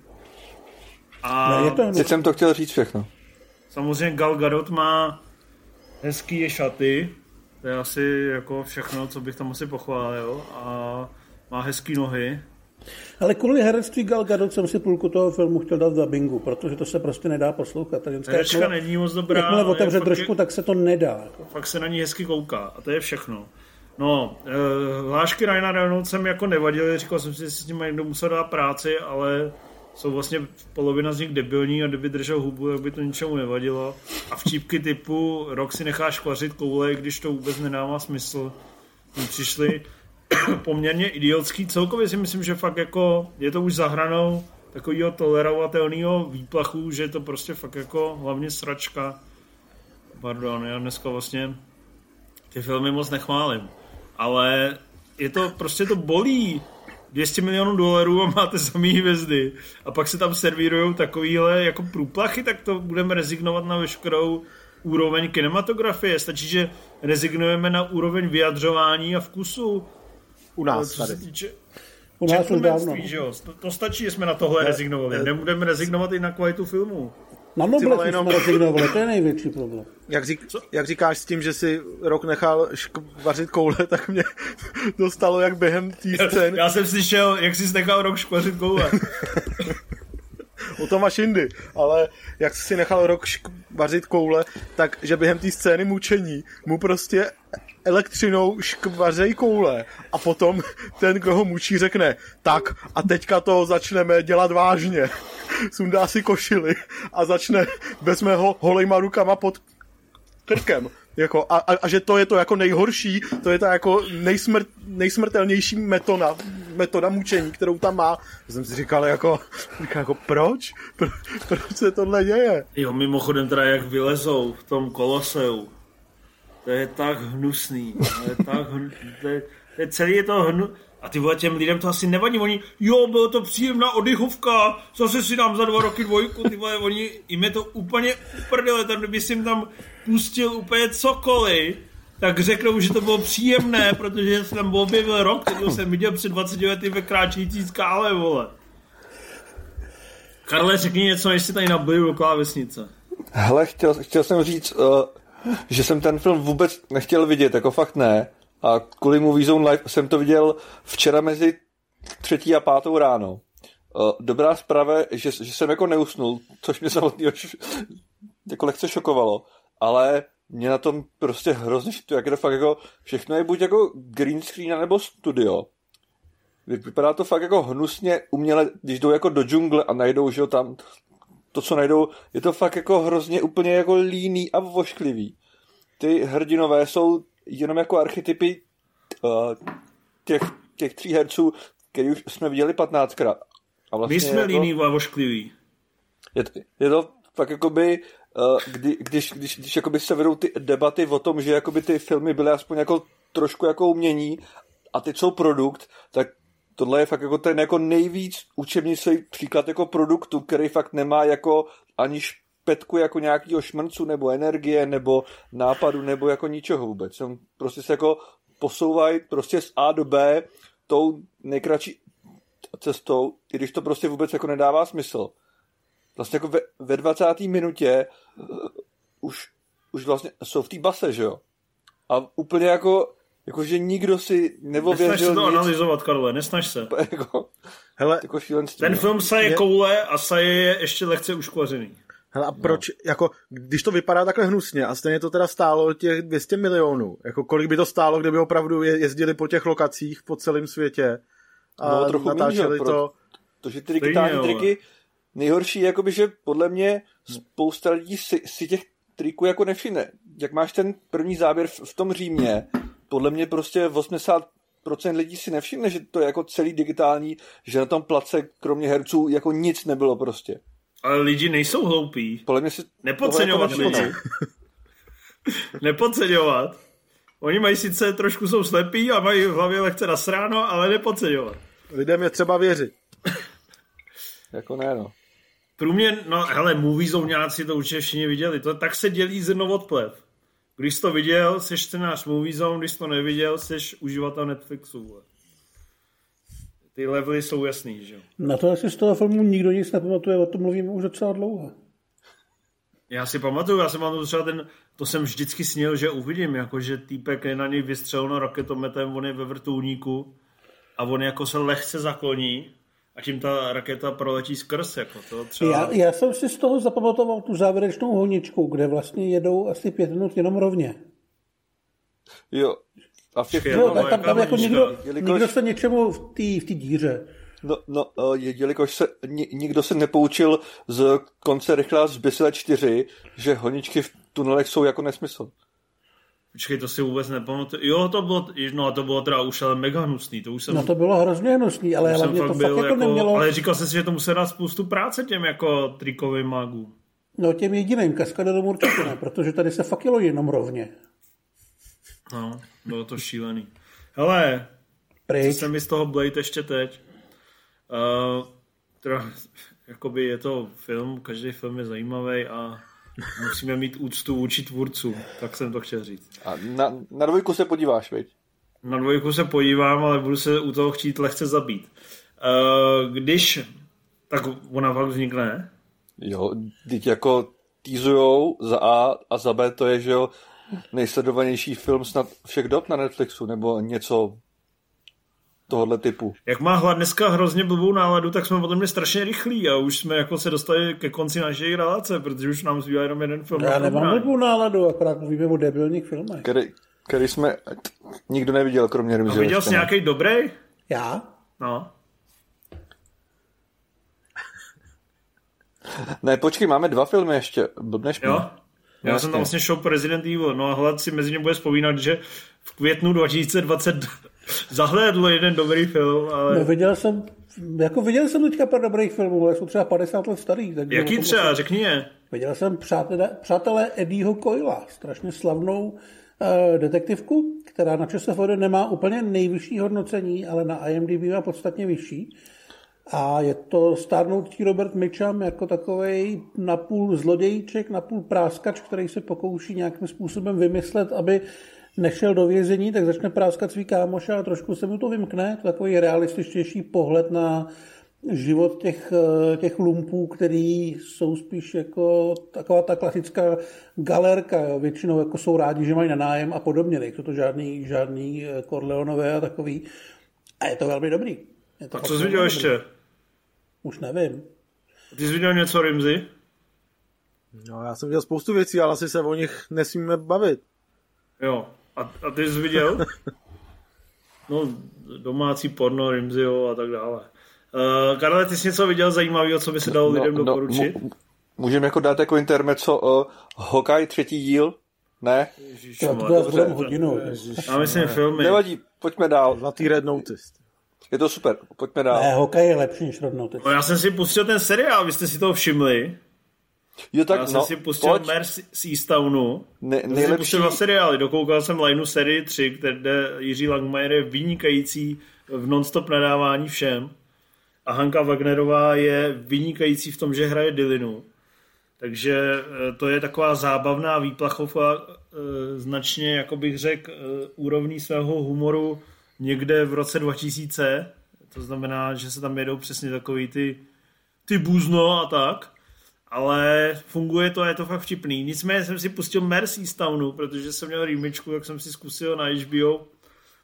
A ne, je to hnusný. Teď jsem to chtěl říct všechno. Samozřejmě Gal Gadot má hezký šaty, to je asi jako všechno, co bych tam asi pochválil a má hezký nohy. Ale kvůli herectví Gal Gadot jsem si půlku toho filmu chtěl dát v dubbingu, protože to se prostě nedá poslouchat. Herečka jako, není moc dobrá. Jakmile otevře trošku, je, tak se to nedá. Jako. Fakt se na ní hezky kouká a to je všechno. No, eh, hlášky Ryana Reynoldsem jako nevadily, říkal jsem si, že s ním někdo musel dát práci, ale jsou vlastně polovina z nich debilní a kdyby držel hubu, tak by to ničemu nevadilo. A včípky typu rok si necháš kvařit koule, když to vůbec nedává smysl, mi přišli poměrně idiotský. Celkově si myslím, že fakt jako je to už zahranou takového tolerovatelného výplachu, že je to prostě fakt jako hlavně sračka. Pardon, já dneska vlastně ty filmy moc nechválím. Ale je to, prostě to bolí. 200 milionů dolarů a máte samý hvězdy. A pak se tam servírují takovýhle jako průplachy, tak to budeme rezignovat na veškerou úroveň kinematografie. Stačí, že rezignujeme na úroveň vyjadřování a vkusu. U nás tady. Týče, u nás už dávno. Že jo? To, to stačí, že jsme na tohle ne, rezignovali. Ne, Nebudeme rezignovat i na kvalitu filmu. Na jenom... jsme rezignovali, to je největší problém. Jak, řík, jak říkáš s tím, že si rok nechal vařit koule, tak mě dostalo jak během té scény. Já jsem slyšel, jak jsi nechal rok škvařit koule. o tom máš jindy, ale jak si nechal rok šk- vařit koule, tak že během té scény mučení mu prostě elektřinou škvařej koule a potom ten, kdo ho mučí, řekne tak a teďka to začneme dělat vážně. Sundá si košily a začne, vezme ho holejma rukama pod krkem. Jako, a, a, a, že to je to jako nejhorší, to je ta jako nejsmrt, nejsmrtelnější metoda, metoda mučení, kterou tam má. Jsem si říkal jako, říkal jako proč? Pro, proč se tohle děje? Jo, mimochodem teda jak vylezou v tom koloseu. To je tak hnusný. To je tak hnusný. To je, to je celý je to hnu... A ty vole, těm lidem to asi nevadí. Oni, jo, bylo to příjemná oddychovka, zase si dám za dva roky dvojku, ty vole, oni, jim je to úplně uprdele, tam kdyby si jim tam pustil úplně cokoliv, tak řeknou, že to bylo příjemné, protože jsem tam objevil rok, který jsem viděl před 20 lety ve kráčející skále, vole. Karle, řekni něco, si tady nabiju do klávesnice. Hele, chtěl, chtěl jsem říct, uh, že jsem ten film vůbec nechtěl vidět, jako fakt ne. A kvůli Movie Zone Live jsem to viděl včera mezi třetí a pátou ráno. Uh, dobrá zpráva, že, že jsem jako neusnul, což mě samotný jako lehce šokovalo, ale mě na tom prostě hrozně to, jak je to fakt jako, všechno je buď jako green screen nebo studio. Vypadá to fakt jako hnusně uměle, když jdou jako do džungle a najdou, že jo, tam to, co najdou, je to fakt jako hrozně úplně jako líný a vošklivý. Ty hrdinové jsou jenom jako archetypy uh, těch, těch tří herců, který už jsme viděli 15krát. A vlastně My jsme jako, líný a vošklivý. Je, je to fakt jakoby, uh, kdy, když, když, když jakoby se vedou ty debaty o tom, že jakoby ty filmy byly aspoň jako trošku jako umění a ty jsou produkt, tak tohle je fakt jako ten jako nejvíc učebnicový příklad jako produktu, který fakt nemá jako ani špetku jako nějakého šmrncu nebo energie nebo nápadu nebo jako ničeho vůbec. On prostě se jako posouvají prostě z A do B tou nejkratší cestou, i když to prostě vůbec jako nedává smysl. Vlastně jako ve, ve 20. minutě uh, už, už vlastně jsou v té base, že jo? A úplně jako Jakože nikdo si neověřil Nesnaž se to nic. analyzovat, Karle, nesnaž se. jako, Hele, jako ten film saje je... koule a saje je ještě lehce uškvařený. Hele, a proč, no. jako, když to vypadá takhle hnusně a stejně to teda stálo těch 200 milionů, jako kolik by to stálo, kdyby opravdu jezdili po těch lokacích po celém světě a no, trochu natáčeli míň, to. Protože ty digitální triky, nejhorší je, jakoby, že podle mě spousta lidí si, si těch triků jako nevšimne. Jak máš ten první záběr v, v tom Římě, podle mě prostě 80% lidí si nevšimne, že to je jako celý digitální, že na tom place kromě herců jako nic nebylo prostě. Ale lidi nejsou hloupí. Podle mě si Nepodceňovat jako lidi. Nepodceňovat. Oni mají sice trošku jsou slepí a mají v hlavě lehce nasráno, ale nepodceňovat. Lidem je třeba věřit. jako ne, no. Průměr, no hele, movie zóňáci to určitě všichni viděli. To, tak se dělí zrno od plev. Když to viděl, jsi čtenář Movie Zone, když to neviděl, jsi uživatel Netflixu. Ty levely jsou jasný, že jo? Na to asi z toho filmu nikdo nic nepamatuje, o tom mluvíme už docela dlouho. Já si pamatuju, já jsem pamatuju třeba ten, to jsem vždycky snil, že uvidím, jako že týpek je na něj vystřeleno raketometem, on je ve vrtulníku a on jako se lehce zakloní a tím ta raketa proletí skrz. Jako to třeba... já, já jsem si z toho zapamatoval tu závěrečnou honičku, kde vlastně jedou asi pět minut jenom rovně. Jo. A v těch jo, tam, tam, tam jako nikdo, jelikož... nikdo se něčemu v té v díře. No, no jelikož se, nikdo se nepoučil z konce rychlá z 4, že honičky v tunelech jsou jako nesmysl. Počkej, to si vůbec nepamatuju. Jo, to bylo, no a to bylo teda už ale mega hnusný. To už jsem, no to bylo hrozně hnusný, ale hlavně to fakt jako, jako nemělo... Ale říkal jsem si, že to musel dát spoustu práce těm jako trikovým mágům. No těm jediným, kaskadorům určitě ne, protože tady se fakt jelo jenom rovně. No, bylo to šílený. Hele, Pryč. co se mi z toho Blade ještě teď? Uh, teda, jakoby je to film, každý film je zajímavý a Musíme mít úctu vůči tvůrcům, tak jsem to chtěl říct. A na, na dvojku se podíváš, viď? Na dvojku se podívám, ale budu se u toho chtít lehce zabít. Uh, když, tak ona fakt vznikne, Jo, teď jako týzujou za A a za B to je, že jo, nejsledovanější film snad všech dob na Netflixu, nebo něco tohohle typu. Jak má hlad dneska hrozně blbou náladu, tak jsme potom mě strašně rychlí a už jsme jako se dostali ke konci naší relace, protože už nám zbývá jenom jeden film. Já nemám blbou náladu, akorát mluvíme o debilních filmech. Který, který jsme nikdo neviděl, kromě Rimzi. A viděl jsi nějaký dobrý? Já? No. Ne, počkej, máme dva filmy ještě. Blbneš Jo? Já Jasně. jsem tam vlastně šel Resident Evil, no a hlad si mezi ně bude vzpomínat, že v květnu 2020 zahlédl jeden dobrý film, ale No, viděl jsem, jako viděl jsem teďka pár dobrých filmů, ale jsou třeba 50 let starý. Takže jaký třeba, asi- řekni je. Viděl jsem přátelé, přátelé Eddieho Coyla, strašně slavnou uh, detektivku, která na ČSFD nemá úplně nejvyšší hodnocení, ale na IMDb má podstatně vyšší. A je to stárnoucí Robert Mitchum jako takový napůl zlodějíček, napůl práskač, který se pokouší nějakým způsobem vymyslet, aby nešel do vězení, tak začne práskat svý kámoše a trošku se mu to vymkne. To je takový realističtější pohled na život těch, eh, těch lumpů, který jsou spíš jako taková ta klasická galerka. Jo. Většinou jako jsou rádi, že mají na nájem a podobně. Nejsou to žádný, žádný eh, Corleonové a takový. A je to velmi dobrý. Je to A co jsi viděl dobrý. ještě? Už nevím. Ty jsi viděl něco Rimzy? No, já jsem viděl spoustu věcí, ale asi se o nich nesmíme bavit. Jo. A, a ty jsi viděl? No, domácí porno, Rimzyho a tak dále. Uh, Karle, ty jsi něco viděl zajímavého, co by se dalo lidem doporučit? No, mu- Můžeme jako dát jako intermezzo uh, Hokaj třetí díl? Ne? To, to budeme dobře. hodinu. Já myslím filmy. Nevadí, pojďme dál. Zlatý Red Notice. Je to super, pojďme dál. Ne, hokej je lepší než rodnoty. No, já jsem si pustil ten seriál, vy jste si toho všimli. Jo, tak Já jsem no, si pustil pojď. Mer z Eastownu. Ne, Já jsem nejlepší, pustil dva seriály. Dokoukal jsem Lineu sérii 3, kde Jiří Langmajer je vynikající v non-stop nadávání všem. A Hanka Wagnerová je vynikající v tom, že hraje Dylinu. Takže eh, to je taková zábavná výplachová, eh, značně, jako bych řekl, eh, úrovní svého humoru někde v roce 2000. To znamená, že se tam jedou přesně takový ty, ty buzno a tak. Ale funguje to a je to fakt vtipný. Nicméně jsem si pustil Mercy z Townu, protože jsem měl rýmičku, jak jsem si zkusil na HBO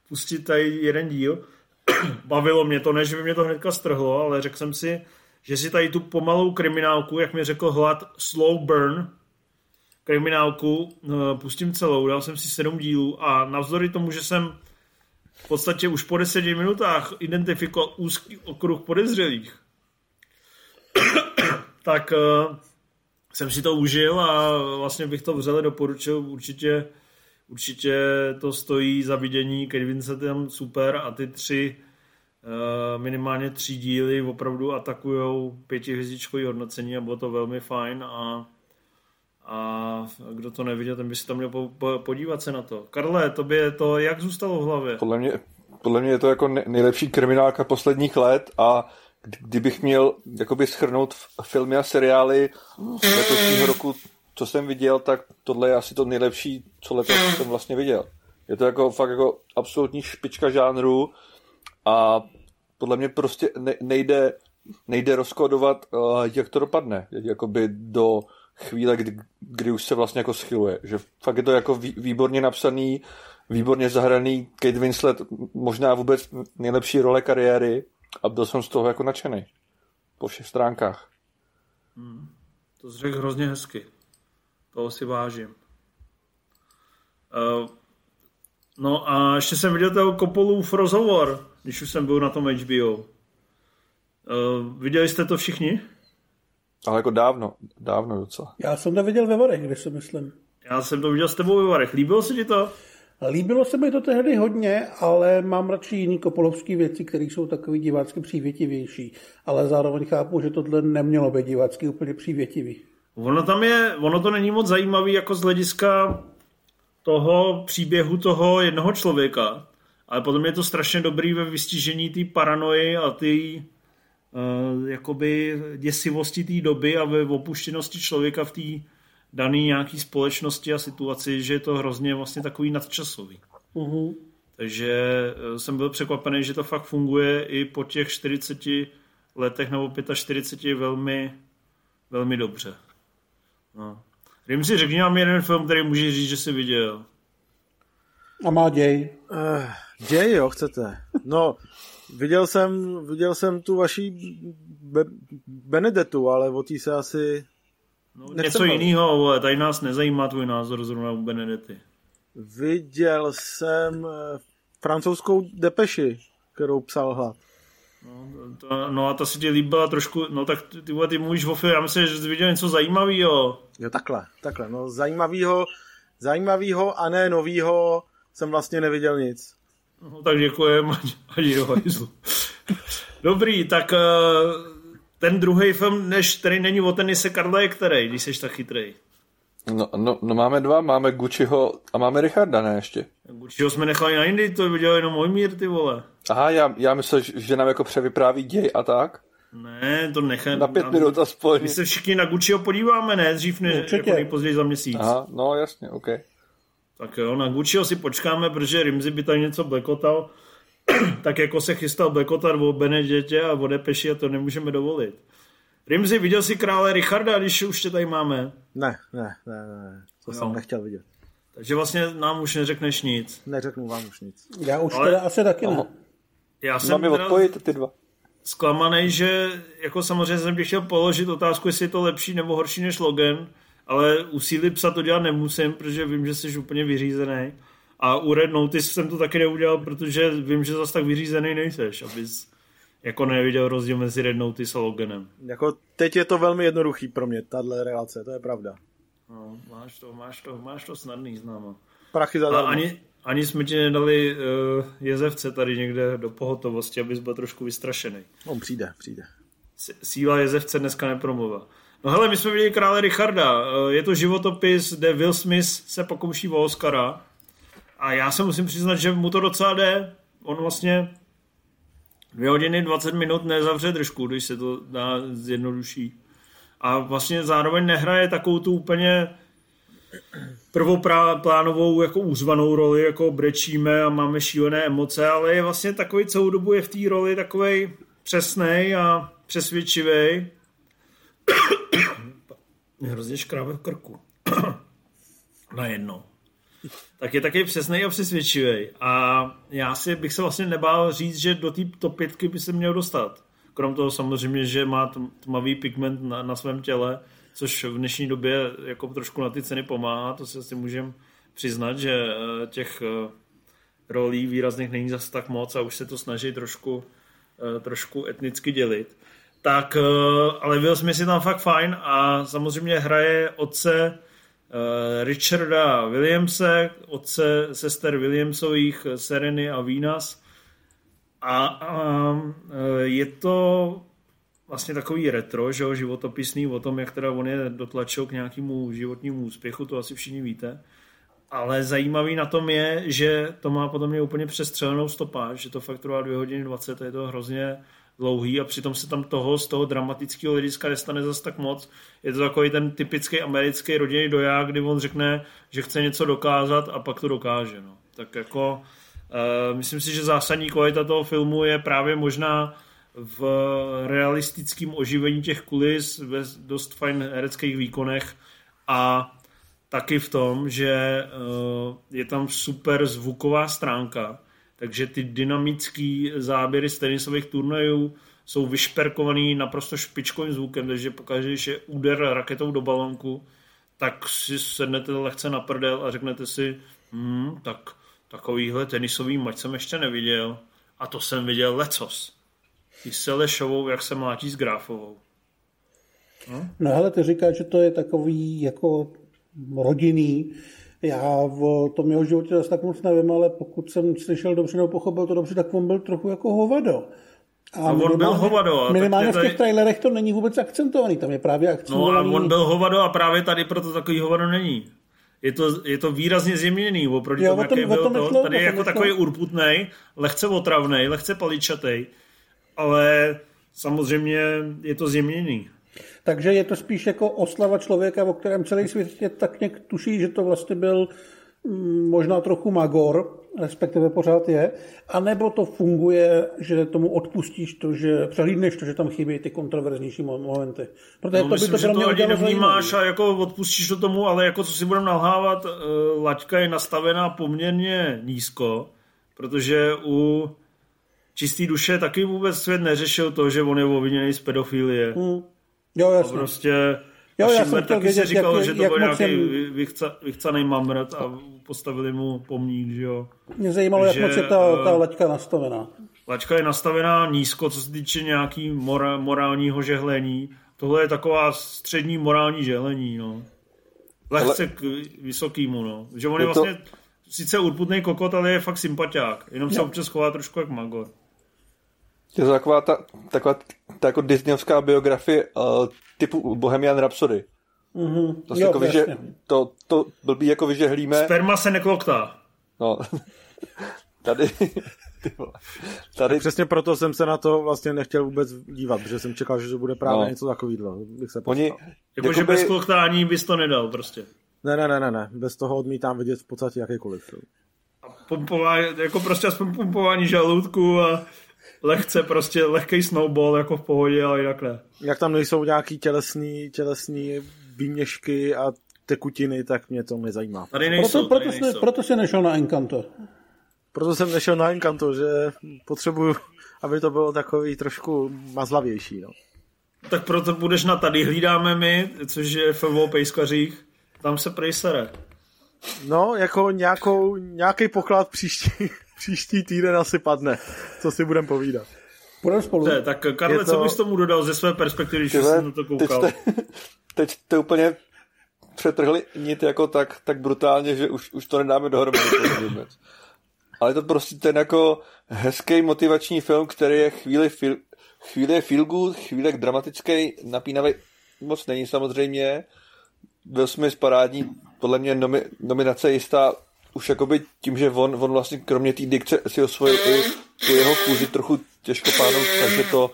pustit tady jeden díl. Bavilo mě to, ne, že by mě to hnedka strhlo, ale řekl jsem si, že si tady tu pomalou kriminálku, jak mi řekl Hlad, slow burn, kriminálku, eh, pustím celou, dal jsem si sedm dílů a navzdory tomu, že jsem v podstatě už po deseti minutách identifikoval úzký okruh podezřelých, tak uh, jsem si to užil a vlastně bych to vřele doporučil. Určitě, určitě to stojí za vidění. Vincent je tam super a ty tři uh, minimálně tři díly opravdu atakujou pětihvězdičkový hodnocení a bylo to velmi fajn a a kdo to neviděl, ten by si tam měl po, po, podívat se na to. Karle, tobě to jak zůstalo v hlavě? podle mě, podle mě je to jako ne- nejlepší kriminálka posledních let a kdybych měl jakoby schrnout filmy a seriály letošního roku, co jsem viděl, tak tohle je asi to nejlepší, co letos jsem vlastně viděl. Je to jako fakt jako absolutní špička žánru a podle mě prostě ne- nejde, nejde rozkodovat, uh, jak to dopadne. Jakoby do chvíle, kdy, kdy už se vlastně jako schyluje. Že fakt je to jako vý, výborně napsaný, výborně zahraný Kate Winslet, možná vůbec nejlepší role kariéry a byl jsem z toho jako nadšený. Po všech stránkách. To jsi řekl hrozně hezky. Toho si vážím. Uh, no a ještě jsem viděl toho Kopolův rozhovor, když už jsem byl na tom HBO. Uh, viděli jste to všichni? Ale jako dávno, dávno docela. Já jsem to viděl ve Varech, kde si myslím. Já jsem to viděl s tebou ve Varech. Líbilo se ti to? Líbilo se mi to tehdy hodně, ale mám radši jiný kopolovský věci, které jsou takový divácky přívětivější. Ale zároveň chápu, že tohle nemělo být divácky úplně přívětivý. Ono tam je, ono to není moc zajímavý jako z hlediska toho příběhu toho jednoho člověka, ale potom je to strašně dobrý ve vystižení té paranoji a té uh, jakoby děsivosti té doby a ve opuštěnosti člověka v té dané nějaký společnosti a situaci, že je to hrozně vlastně takový nadčasový. Uh-huh. Takže eh, jsem byl překvapený, že to fakt funguje i po těch 40 letech nebo 45 velmi, velmi dobře. No. Rým si řekni nám jeden film, který můžeš říct, že jsi viděl. A má děj. Uh, Děj, jo, chcete. No, viděl jsem, viděl jsem tu vaší Be- Benedetu, ale o té se asi... No, Nechcem něco jiného, ale tady nás nezajímá tvůj názor zrovna u Benedety. Viděl jsem eh, francouzskou depeši, kterou psal Hlad. No, to, no a ta si ti líbila trošku, no tak ty, ty, vole, ty mluvíš o filmu, já myslím, že jsi viděl něco zajímavého. Jo, takhle, takhle. No, zajímavýho, zajímavýho a ne novýho jsem vlastně neviděl nic. No, tak děkujem, ať, hajzlu. Dobrý, tak eh, ten druhý film, než který není o tenise, Karla je který, když jsi tak chytrej. No, no, no, máme dva, máme Gucciho a máme Richarda, ne ještě? Určitě jsme nechali na jindy, to viděl jenom Mojmír, ty vole. Aha, já, já myslel, že nám jako převypráví děj a tak. Ne, to nechaj. Na pět minut aspoň. My se všichni na Gucciho podíváme, ne? Dřív než Určitě. jako nejpozději za měsíc. Aha, no jasně, OK. Tak jo, na Gucciho si počkáme, protože Rimzi by tady něco blekotal. tak jako se chystal blekotat o Benedetě a o Depeši a to nemůžeme dovolit. Rimzi, viděl jsi krále Richarda, když už tě tady máme? Ne, ne, ne, ne. To Jo. jsem nechtěl vidět. Takže vlastně nám už neřekneš nic. Neřeknu vám už nic. Já už Ale- teda asi taky ne. Aha. Já jsem Mám odpojit ty dva. zklamaný, že jako samozřejmě jsem ti chtěl položit otázku, jestli je to lepší nebo horší než Logan, ale u síly psa to dělat nemusím, protože vím, že jsi úplně vyřízený. A u Red Notice jsem to taky neudělal, protože vím, že zase tak vyřízený nejseš, abys jako neviděl rozdíl mezi Red Notice a Loganem. Jako teď je to velmi jednoduchý pro mě, tahle relace, to je pravda. No, máš to, máš to, máš to snadný, známo. Prachy A zadarmo. ani, ani jsme ti nedali uh, jezevce tady někde do pohotovosti, abys byl trošku vystrašený. On přijde, přijde. Síla jezevce dneska nepromluvá. No hele, my jsme viděli krále Richarda. Eh, Je to životopis, kde Will Smith se pokouší o Oscara. A já se musím přiznat, že mu to docela jde. On vlastně dvě hodiny 20 minut nezavře držku, když se to dá zjednoduší. A vlastně zároveň nehraje takovou tu úplně prvoplánovou jako úzvanou roli, jako brečíme a máme šílené emoce, ale je vlastně takový celou dobu je v té roli takovej přesnej a přesvědčivý. Hrozně škrábe v krku. Najednou. Tak je taky přesnej a přesvědčivý. A já si bych se vlastně nebál říct, že do té top pětky by se měl dostat. Krom toho samozřejmě, že má tm- tmavý pigment na, na svém těle, což v dnešní době jako trošku na ty ceny pomáhá, to si asi můžeme přiznat, že eh, těch eh, rolí výrazných není zas tak moc a už se to snaží trošku, eh, trošku etnicky dělit. Tak, ale Will Smith je tam fakt fajn a samozřejmě hraje otce Richarda Williamse, otce sester Williamsových, eh, Sereny a Venus. A, a eh, je to vlastně takový retro, že jo, životopisný o tom, jak teda on je dotlačil k nějakému životnímu úspěchu, to asi všichni víte. Ale zajímavý na tom je, že to má potom mě úplně přestřelenou stopáž, že to fakt trvá 2 hodiny 20, je to hrozně dlouhý a přitom se tam toho z toho dramatického hlediska nestane zas tak moc. Je to takový ten typický americký rodinný doják, kdy on řekne, že chce něco dokázat a pak to dokáže. No. Tak jako uh, myslím si, že zásadní kvalita toho filmu je právě možná v realistickém oživení těch kulis ve dost fajn hereckých výkonech a taky v tom, že uh, je tam super zvuková stránka, takže ty dynamické záběry z tenisových turnajů jsou vyšperkovaný naprosto špičkovým zvukem, takže pokaždé, když je úder raketou do balonku, tak si sednete lehce na prdel a řeknete si, hmm, tak takovýhle tenisový mač jsem ještě neviděl a to jsem viděl lecos. I s Selešovou, jak se mlátí s Gráfovou. No hele, ty říkáš, že to je takový jako rodinný. Já o tom jeho životě zase tak moc nevím, ale pokud jsem slyšel dobře nebo pochopil to dobře, tak on byl trochu jako hovado. A on byl hovado, a Minimálně tak v těch tady- trailerech to není vůbec akcentovaný, tam je právě No a akcentovaný. on byl hovado a právě tady proto takový hovado není. Je to, je to výrazně zjemněný oproti Jo, tomu, jaký byl to. nešlo, Tady je jako nešlo. takový urputnej, lehce otravnej, lehce paličatej, ale samozřejmě je to zjemněný. Takže je to spíš jako oslava člověka, o kterém celý svět je tak nějak tuší, že to vlastně byl mm, možná trochu magor, respektive pořád je, anebo to funguje, že tomu odpustíš to, že přehlídneš to, že tam chybí ty kontroverznější mo- momenty. Protože No, to by myslím, to že to mě ani nevnímáš a jako odpustíš to tomu, ale jako co si budeme nalhávat, eh, laťka je nastavená poměrně nízko, protože u čistý duše taky vůbec svět neřešil to, že on je obviněný z pedofilie. Hmm. Jo, A jasně. prostě Jo, a já jsem taky si vědět, říkal, jak- že to jak byl nějaký jen- vychca, vychcaný mamret a postavili mu pomník, že jo. Mě zajímalo, jak že, moc je ta, eh, ta laťka nastavená. Lačka je nastavená nízko, co se týče nějaký mora, morálního žehlení. Tohle je taková střední morální žehlení, no. Lehce k vysokýmu, no. Že on je, Je to- vlastně sice urputný kokot, ale je fakt sympatiák. Jenom se občas chová trošku jak magor. Je to taková ta, taková ta jako Disneyovská biografie uh, typu Bohemian Rhapsody. Mhm. To, jo, jako vy, že, jasně. to, to blbý jako vy, že hlíme. Sperma se nekloktá. No, tady, tady, Přesně proto jsem se na to vlastně nechtěl vůbec dívat, protože jsem čekal, že to bude právě No. něco takového. Oni, postal. Jakože bez kloktání bys to nedal prostě. Ne, ne, ne, ne, ne. Bez toho odmítám vidět v podstatě jakýkoliv film. Pumpování, jako prostě aspoň pumpování žaludku a lehce prostě lehký snowball jako v pohodě, ale jinak ne. Jak tam nejsou nějaký tělesný, tělesný výměšky a tekutiny, tak mě to nezajímá. Tady nejsou, Proto, tady proto, jsi, nejsou. proto jsi nešel na Encanto. Proto jsem nešel na Encanto, že potřebuju, aby to bylo takový trošku mazlavější. No. Tak proto budeš na tady hlídáme my, což je film o pejskařích. Tam se prej sere. No, jako nějakou, nějaký poklad příští, příští týden asi padne, co si budem povídat. Půjdeme spolu. Ne, tak Karle, Je to... co bys tomu dodal ze své perspektivy, když jsi na to teď, koukal? jste, teď jste úplně přetrhli nit jako tak, tak brutálně, že už, už to nedáme dohromady. Ale je to prostě ten jako hezký motivační film, který je chvíli, feel, chvíli je feel good, chvíli dramatický, napínavý, moc není samozřejmě. Byl jsme parádní, podle mě nomi, nominace jistá už jakoby tím, že on, on vlastně kromě té dikce si osvojil i tu jeho kůži trochu těžkopádnou, takže to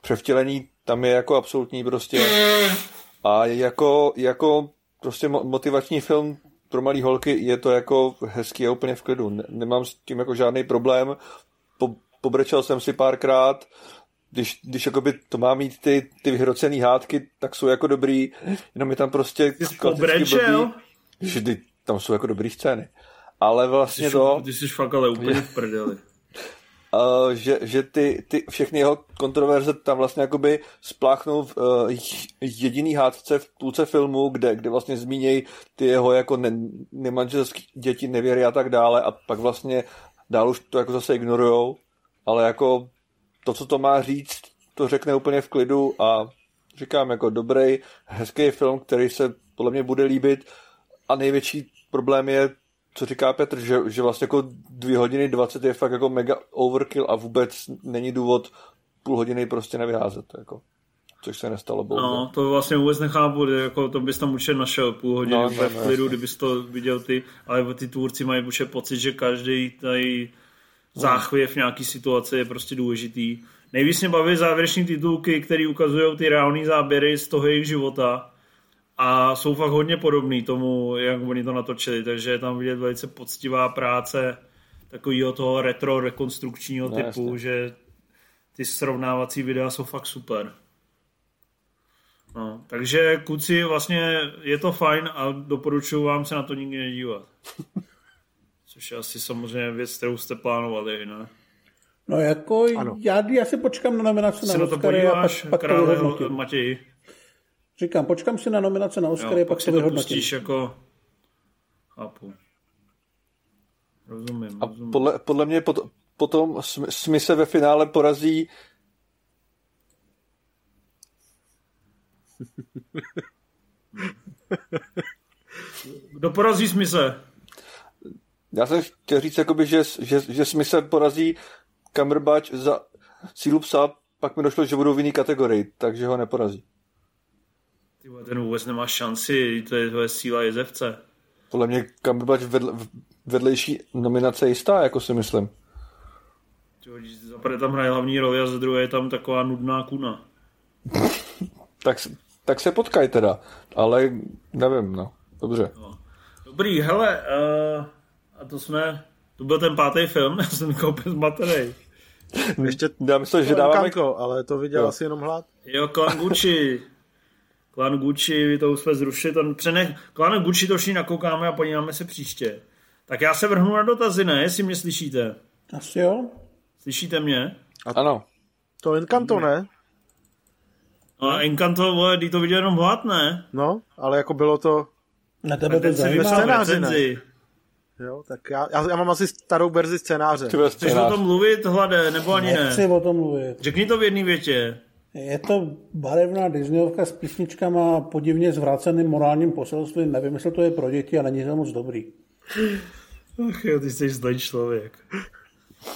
převtělení tam je jako absolutní prostě. A jako, jako prostě mo- motivační film pro malý holky je to jako hezký a úplně v klidu. Ne- nemám s tím jako žádný problém. Po, pobrečel jsem si párkrát, když, když jakoby to má mít ty, ty vyhrocený hádky, tak jsou jako dobrý, jenom je tam prostě jsi pobrečel? blbý. Že tam jsou jako dobrý scény. Ale Ty vlastně jsi, to, ty jsi fakt ale úplně v prdeli. uh, že, že ty, ty všechny jeho kontroverze tam vlastně jakoby spláchnou v uh, jediný hádce v půlce filmu, kde, kde vlastně zmínějí ty jeho jako ne, nemanželský děti, nevěry a tak dále a pak vlastně dál už to jako zase ignorujou, ale jako to, co to má říct, to řekne úplně v klidu a říkám jako dobrý, hezký film, který se podle mě bude líbit a největší problém je, co říká Petr, že, že vlastně jako dvě hodiny 20 je fakt jako mega overkill a vůbec není důvod půl hodiny prostě nevyházet, jako. Což se nestalo, bohužel. No, to vlastně vůbec nechápu, jako to bys tam určitě našel půl hodiny No, no, no, v no, klidu, kdybys to viděl ty, ale ty tvůrci mají určitě pocit, že každý tady záchvěv v nějaký situaci je prostě důležitý. Nejvíc mě baví závěreční titulky, které ukazují ty reální záběry z toho jejich života a jsou fakt hodně podobný tomu, jak oni to natočili, takže je tam vidět velice poctivá práce takového toho retro rekonstrukčního No, typu, jasně. že ty srovnávací videa jsou fakt super. No, takže kluci, vlastně je to fajn a doporučuji vám se na to nikdy nedívat. Což je asi samozřejmě věc, kterou jste plánovali, ne? No jako, Ano. já, já si počkám na nominace Se na to Oscary a pak, podíváš, pak to krále vyhodnotím. Říkám, počkám si na nominace na Oscary Jo, a pak pak si to to vyhodnotím. pustíš jako... Chápu. Rozumím, A rozumím. podle, podle mě pot, potom Sm- Smith se ve finále porazí Kdo porazí smise? Já jsem chtěl říct, jakoby, že, že, že Smith se porazí Cumberbatch za sílu psa, pak mi došlo, že budou v jiný kategorii, takže ho neporazí. Ty vole, ten vůbec nemá šanci, to je, to je síla jezevce. Podle mě Cumberbatch vedle, vedlejší nominace jistá, jako si myslím. Ty vole, když Za prvé tam hraje hlavní roli a za druhé je tam taková nudná kuna. Tak, tak se potkaj teda, ale nevím, no. Dobře. Dobrý, hele, uh, a to jsme, to byl ten pátý film, já jsem koupil zmatený. Ještě Já myslím, že dáváme... Encanto, ale to viděl Jo. asi jenom hlad. Jo, klan Gucci. Klan Gucci, to už jsme zrušili. To přenech, klan Gucci to všichni nakoukáme a podíváme se příště. Tak já se vrhnu na dotazy, ne? Jestli mě slyšíte. Asi jo. Slyšíte mě? Ano. To Encanto, ne? No a Encanto, vole, ty to viděl jenom hlad, ne? No, ale jako bylo to... Na tebe to zajímá. scénáři, ne? Jo, tak já, já, já mám asi starou verzi scénáře. Chceš o tom mluvit, hlade, nebo ani Nechci ne? o tom mluvit. Řekni to v jedné větě. Je to barevná Disneyovka s písničkama podivně zvráceným morálním poselstvím. Nevím, jestli to je pro děti a není to moc dobrý. Ach jo, ty jsi zlej člověk.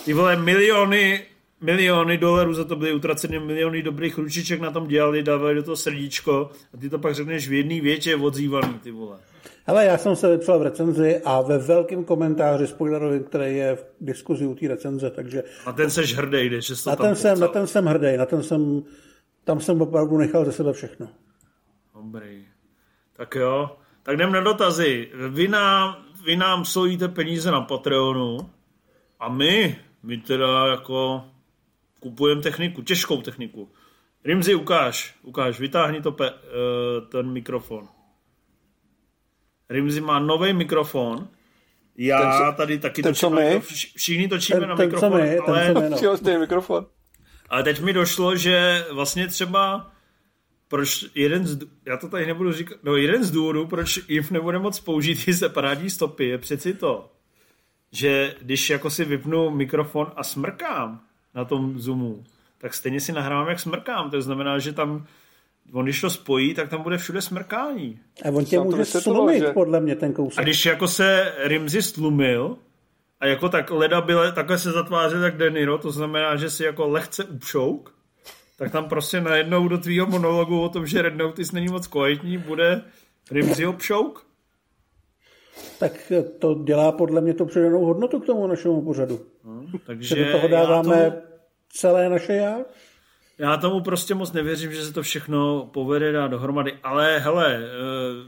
Ty vole, miliony, miliony dolarů za to byly utraceny, miliony dobrých ručiček na tom dělali, dávali do toho srdíčko a ty to pak řekneš v jedné větě odzývaný, ty vole. Ale já jsem se vypsal v recenzi a ve velkém komentáři spoilerovým, který je v diskuzi u té recenze, takže Na ten seš hrdej, když jsi to na tam ten, jsem, na ten jsem hrdý, na ten jsem, tam jsem opravdu nechal ze sebe všechno. Dobrý. Tak jo, tak jdem na dotazy. Vy nám, vy nám solíte peníze na Patreonu a my, my teda jako kupujeme techniku, těžkou techniku. Rimzi, ukáž, ukáž, vytáhni to pe, uh, ten mikrofon. Rimzi má nový mikrofon. Já Ten, co- tady taky ten, co točím, na my? všichni točíme Ten, na ten co mikrofon, my, ale... ten co my, no. Mikrofon. Ale teď mi došlo, že vlastně třeba proč jeden z, já to tady nebudu říkat, no jeden z důvodů, proč IF nebude moc použít ty separátní stopy, je přeci to, že když jako si vypnu mikrofon a smrkám na tom Zoomu, tak stejně si nahrávám, jak smrkám. To znamená, že tam, on když to spojí, tak tam bude všude smrkání. A on tě může slumit, že- podle mě, ten A kousek. když jako se Rimzi stlumil a jako tak leda byle, takhle se zatvářil tak Deniro, to znamená, že si jako lehce upšouk, tak tam prostě najednou do tvýho monologu o tom, že Red Notice není moc kvalitní, bude Rimziho pšouk. Tak to dělá podle mě to přidanou hodnotu k tomu našemu pořadu. Takže Že do toho dáváme tomu, celé naše já. Já tomu prostě moc nevěřím, že se to všechno povede dát dohromady. Ale hele, eh,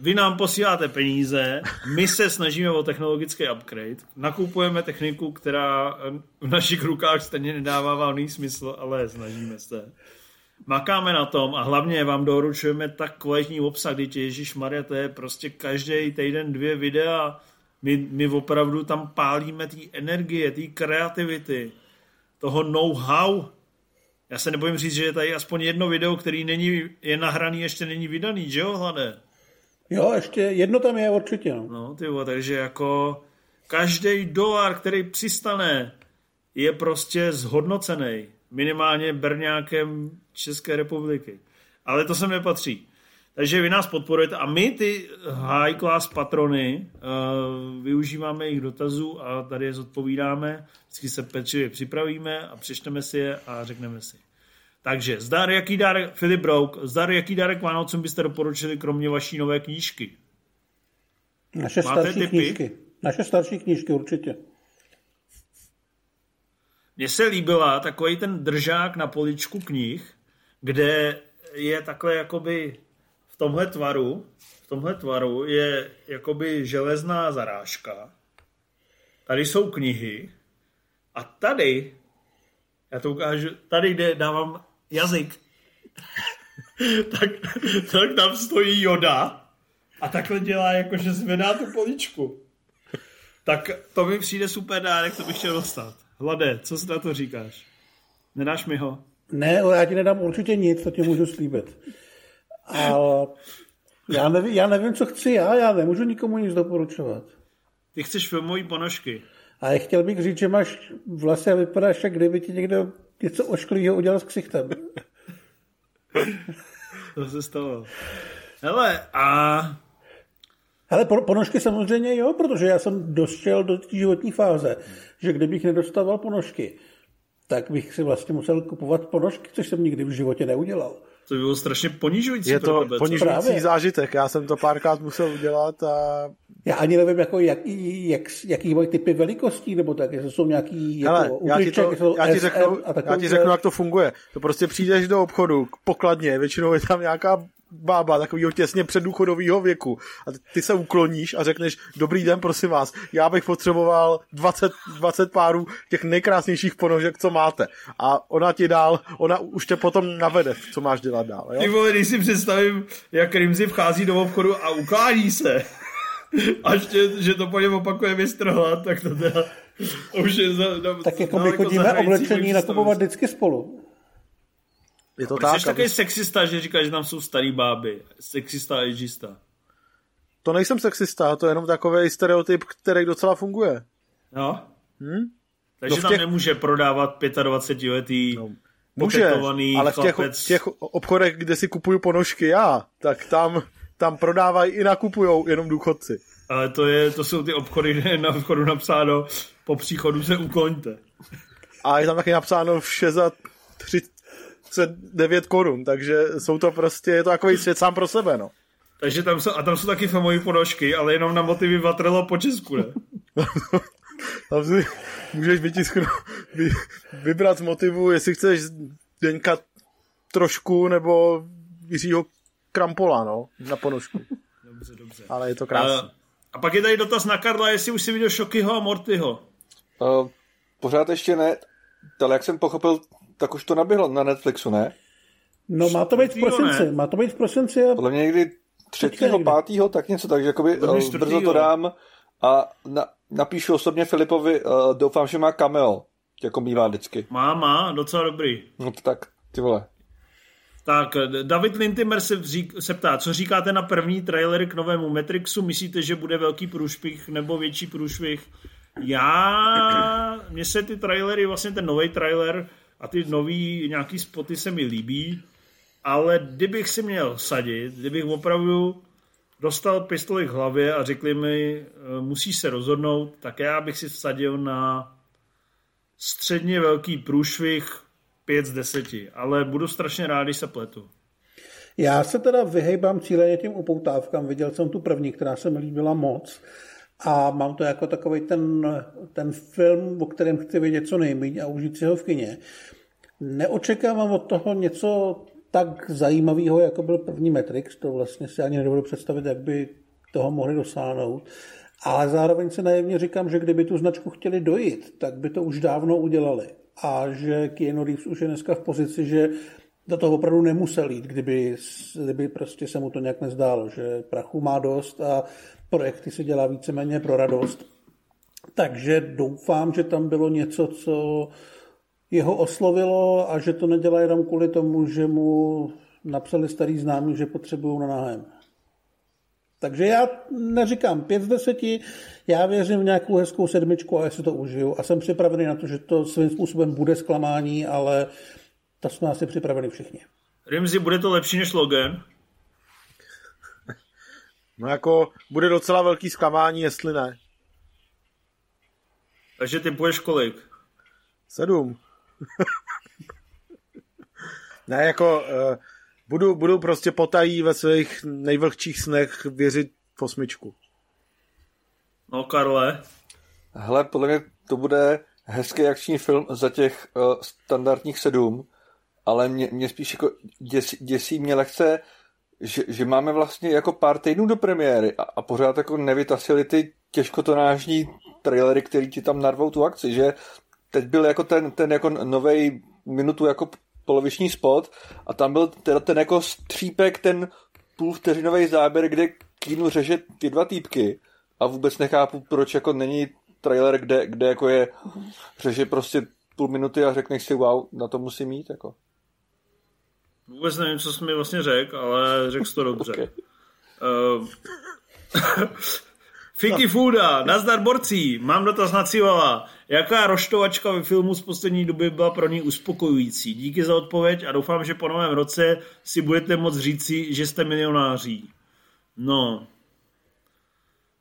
vy nám posíláte peníze, my se snažíme o technologický upgrade, nakupujeme techniku, která v našich rukách stejně nedává valný smysl, ale snažíme se. Makáme na tom a hlavně vám doručujeme tak kvalitní obsah, kdy Ježíš Maria, to je prostě každý týden dvě videa. My, my opravdu tam pálíme té energie, té kreativity, toho know-how. Já se nebojím říct, že je tady aspoň jedno video, který není, je nahraný, ještě není vydaný, že jo, hlade? Jo, ještě jedno tam je určitě. No. No, ty takže jako každý dolar, který přistane, je prostě zhodnocený. Minimálně berňákem České republiky. Ale to sem nepatří. Takže vy nás podporujete a my ty high class patrony uh, využíváme jejich dotazů a tady je zodpovídáme. Vždycky se pečlivě připravíme a přečteme si je a řekneme si. Takže zdar, jaký dárek, Filip Brouk, zdar, jaký dárek Vánocům byste doporučili kromě vaší nové knížky? Naše Máte starší tipy? knížky. Naše starší knížky určitě. Mně se líbila takový ten držák na poličku knih, kde je takhle jakoby v tomhle tvaru, v tomhle tvaru je jakoby železná zarážka. Tady jsou knihy a tady, já to ukážu, tady, kde dávám jazyk, tak, tak tam stojí Joda a takhle dělá, jako že zvedá tu poličku. Tak to mi přijde super dárek, to bych chtěl dostat. Hlade, co si na to říkáš? Nedáš mi ho? Ne, ale já ti nedám určitě nic, to ti můžu slíbit. Ale já nevím, já nevím, co chci já, já nemůžu nikomu nic doporučovat. Ty chceš filmové ponožky. A já chtěl bych říct, že máš vlasy a vypadáš, jak kdyby ti někdo něco ošklivého udělal s ksichtem. To se stalo. Hele, a Ale po- ponožky samozřejmě jo, protože já jsem došel do té životní fáze, že kdybych nedostával ponožky, tak bych si vlastně musel kupovat ponožky, což jsem nikdy v životě neudělal. To by bylo strašně ponižující Je pro to tebe. ponižující Právě. zážitek. Já jsem to párkrát musel udělat a Já ani nevím, jako jak, jak, jaký mají typy velikostí, nebo tak, jestli jsou nějaký jako Hele, já ti, to, jsou já, ti řeknu, já ti řeknu, jak to funguje. To prostě přijdeš do obchodu, k pokladně, většinou je tam nějaká bába takového těsně předdůchodového věku a ty se ukloníš a řekneš, dobrý den, prosím vás, já bych potřeboval 20, 20 párů těch nejkrásnějších ponožek, co máte. A ona ti dál, ona už tě potom navede, co máš dělat dál. Ty Jo? vole, když si představím, jak Rimzi vchází do obchodu a uklání se. A ještě, že to po něm opakuje mistr tak to teda už je za, na, Tak jako my chodíme oblečení nakupovat vždycky spolu. Je to tak, jsi takový aby... sexista, že říkáš, že tam jsou starý báby? Sexista a ageista. To nejsem sexista, to je jenom takový stereotyp, který docela funguje. Jo? Hm? Takže No tam těch- nemůže prodávat 25-letý no, Může, ale v těch, chlapec. v těch obchodech, kde si kupuju ponožky já, tak tam, tam prodávají i nakupujou jenom důchodci. Ale to, je, to jsou ty obchody, kde je na vchodu napsáno po příchodu se ukloňte. A je tam taky napsáno vše za 39 korun, takže jsou to prostě, je to takový svět sám pro sebe, no. Takže tam jsou, a tam jsou taky filmové ponožky, ale jenom na motivy Vatrelo po Česku, ne? Tam si můžeš vytisknout, vy, vybrat z motivu, jestli chceš Deňka trošku, nebo Jiřího Krampola, no, na ponožku. Dobře, dobře. Ale je to krásné. A, a pak je tady dotaz na Karla, jestli už si viděl Šokyho a Mortyho. Uh, pořád ještě ne, ale jak jsem pochopil, tak už to naběhlo na Netflixu, ne? No má to být v prosinci, ne? má to být v prosinci a Podle mě někdy třetího, někdy. pátýho, tak něco, takže jakoby uh, brzo to dám a na, napíšu osobně Filipovi, uh, doufám, že má cameo, jako mývá vždycky. Má, má, docela dobrý. No to tak, ty vole. Tak, David Lintimer se, řík, se ptá, co říkáte na první trailery k novému Matrixu? Myslíte, že bude velký průšvih nebo větší průšvih? Já, mně se ty trailery, vlastně ten nový trailer a ty nový nějaký spoty se mi líbí, ale kdybych si měl sadit, kdybych opravdu dostal pistoli k hlavě a řekli mi, eh, musíš se rozhodnout, tak já bych si vsadil na středně velký průšvih 5 z 10, ale budu strašně rád, když se pletu. Já se teda vyhejbám cíleně těm upoutávkám. Viděl jsem tu první, která se mi líbila moc. A mám to jako takový ten, ten film, o kterém chci vědět co nejméně a užít si ho v kině. Neočekávám od toho něco tak zajímavého, jako byl první Matrix. To vlastně si ani nedovedu představit, jak by toho mohli dosáhnout. Ale zároveň se naivně říkám, že kdyby tu značku chtěli dojít, tak by to už dávno udělali. A že Keanu Reeves už je dneska v pozici, že do toho opravdu nemusel jít, kdyby, kdyby prostě se mu to nějak nezdálo, že prachu má dost a projekty se dělá víceméně pro radost. Takže doufám, že tam bylo něco, co jeho oslovilo a že to nedělá jenom kvůli tomu, že mu napsali starý známí, že potřebují na nájem. Takže já neříkám 5 z 10, já věřím v nějakou hezkou sedmičku a já si to užiju a jsem připravený na to, že to svým způsobem bude zklamání, ale to jsme asi připraveni všichni. Rimzi, bude to lepší než Logan? No jako, bude docela velký zklamání, jestli ne. Takže ty půjdeš kolik? Sedm. ne, jako, uh, budu, budu prostě potají ve svých nejvlhčích snech věřit v osmičku. No, Karle. Hele, podle mě to bude hezký akční film za těch uh, standardních sedm, ale mě, mě spíš jako děsí, děsí mě lehce, že, že máme vlastně jako pár týdnů do premiéry a, a pořád jako nevytasili ty těžkotonážní trailery, který ti tam narvou tu akci, že teď byl jako ten, ten jako novej minutu jako poloviční spot a tam byl teda ten jako střípek, ten půlvteřinový záběr, kde Kínu řeže ty dva týpky a vůbec nechápu, proč jako není trailer, kde, kde jako je řeže prostě půl minuty a řekneš si wow, na to musím mít jako. Vůbec nevím, co jsi mi vlastně řekl, ale řekl jsi to dobře. Okay. Uh, Fiki Fooda, nazdar borcí, mám dotaz na Civala. Jaká roštovačka ve filmu z poslední doby byla pro ní uspokojující? Díky za odpověď a doufám, že po novém roce si budete moct říci, že jste milionáří. No,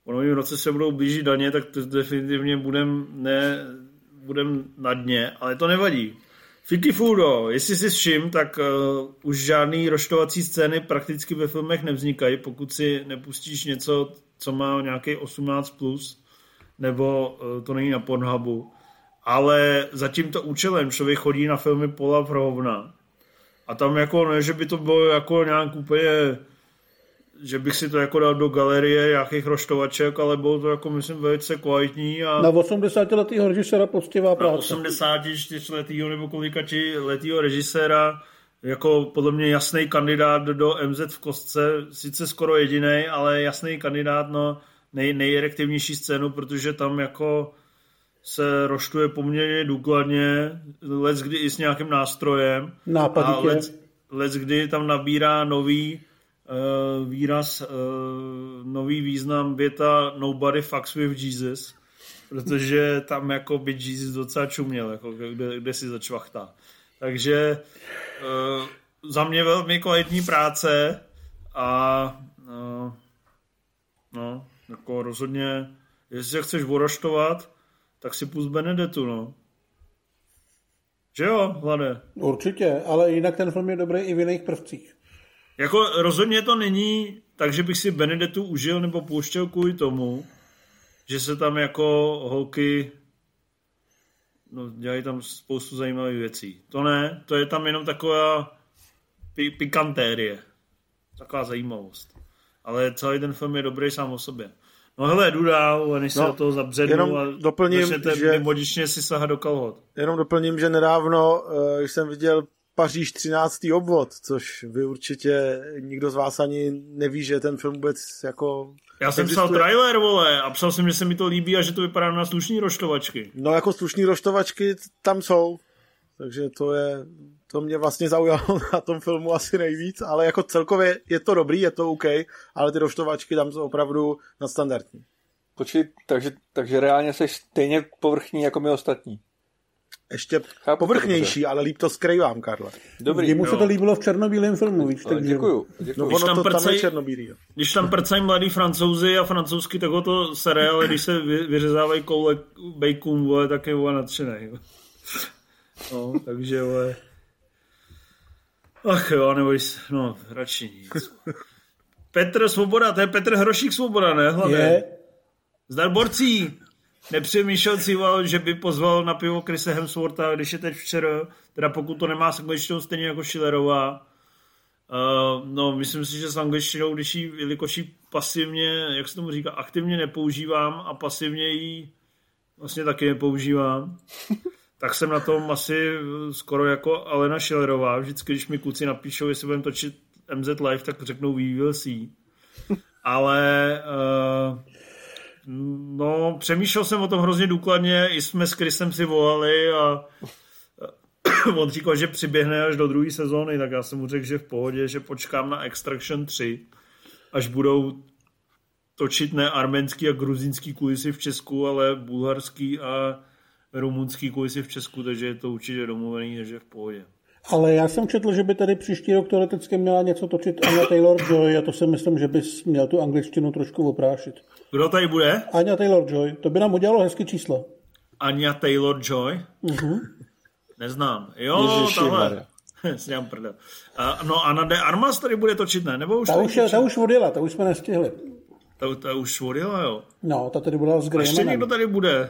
po novém roce se budou blížit daně, tak to definitivně budem, ne, budem na dně, ale to nevadí. Fiki Fudo, jestli si všim, tak uh, už žádný roštovací scény prakticky ve filmech nevznikají, pokud si nepustíš něco, co má nějaký 18+, plus, nebo uh, to není na Pornhubu. Ale za tímto účelem člověk chodí na filmy Pola Vrhovna. A tam jako ne, že by to bylo jako nějak úplně že bych si to jako dal do galerie nějakých roštovaček, ale bylo to jako myslím velice kvalitní. A Na 80 letého režisera poctivá na práce. 84 letého nebo kolikači letého režiséra jako podle mě jasný kandidát do MZ v kostce, sice skoro jediný, ale jasný kandidát, no nej, nejerektivnější scénu, protože tam jako se roštuje poměrně důkladně, let kdy i s nějakým nástrojem. Nápaditě. A let, let kdy tam nabírá nový výraz, uh, nový význam věta Nobody fucks with Jesus, protože tam jako by Jesus docela čuměl, jako kde, kde si začvachtá. Takže uh, za mě velmi kvalitní práce a no, jako rozhodně, jestli se chceš voroštovat, tak si pust Benedettu, no. Že jo, Hlade? Určitě, ale jinak ten film je dobrý i v jiných prvcích. Jako rozhodně to není tak, že bych si Benedettu užil nebo pouštěl kvůli tomu, že se tam jako holky no, dělají tam spoustu zajímavých věcí. To ne, to je tam jenom taková pi- pikantérie. Taková zajímavost. Ale celý ten film je dobrý sám o sobě. No hele, jdu dál, než se No, do toho zabřednu jenom a doplním, že- mimodičně si sahat do kalhot. Jenom doplním, že nedávno eh, když jsem viděl Paříž 13. obvod, což vy určitě nikdo z vás ani neví, že ten film vůbec jako Já jsem existuje. psal trailer, vole, a psal jsem, že se mi to líbí a že to vypadá na slušný roštovačky. No jako slušný roštovačky tam jsou, takže to je, to mě vlastně zaujalo na tom filmu asi nejvíc, ale jako celkově je to dobrý, je to OK, ale ty roštovačky tam jsou opravdu nadstandardní. Počkej, takže, takže reálně jsi stejně povrchní jako my ostatní. Ještě Chápu to povrchnější, ale líp to skrývám, Karle. Dobrý. Jemu se jo. to líbilo v černobílém filmu, víš, Ale takže... děkuju. No děkuju. Když ono tam to tam je černobílý. jo. Když tam prcají mladí francouzi a francouzsky, tak ho to sere, ale když se vy, vyřezávají koule bacon, vole, tak je vole nadšený. jo. No, takže vole. Ach jo, nebo jsi, no, radši nic. Petr Svoboda, to je Petr Hrošík Svoboda, ne? Hlavně. Je, Zdar borcí. Nepřemýšlel si, že by pozval na pivo Krise Hemswortha, když je teď včera, teda pokud to nemá s angličtinou stejně jako Schillerová. Uh, no, myslím si, že s angličtinou, když ji, jelikož ji pasivně, jak se tomu říká, aktivně nepoužívám a pasivně ji vlastně taky nepoužívám, tak jsem na tom asi skoro jako Alena Schillerová. Vždycky, když mi kluci napíšou, jestli budeme točit MZ Live, tak řeknou we will see. Ale uh, no, přemýšlel jsem o tom hrozně důkladně, i jsme s Krisem si volali a on říkal, že přiběhne až do druhé sezóny, tak já jsem mu řekl, že v pohodě, že počkám na Extraction 3, až budou točit ne arménský a gruzínský kulisy v Česku, ale bulharský a rumunský kulisy v Česku, takže je to určitě domluvený, takže v pohodě. Ale já jsem četl, že by tady příští rok teoreticky měla něco točit Anya Taylor-Joy a to si myslím, že bys měl tu angličtinu trošku oprášit. Kdo tady bude? Anya Taylor-Joy, to by nám udělalo hezky číslo. Anya Taylor-Joy? Mhm. Neznám. Jo, Ježišimarja. tahle. Si dám prdel. A, no Anna de Armas tady bude točit, ne? Nebo už Ta už, je, ta už odjela, ta už jsme nestihli. ta, ta už odjela, jo. No, ta tady byla s A ještě někdo tady bude.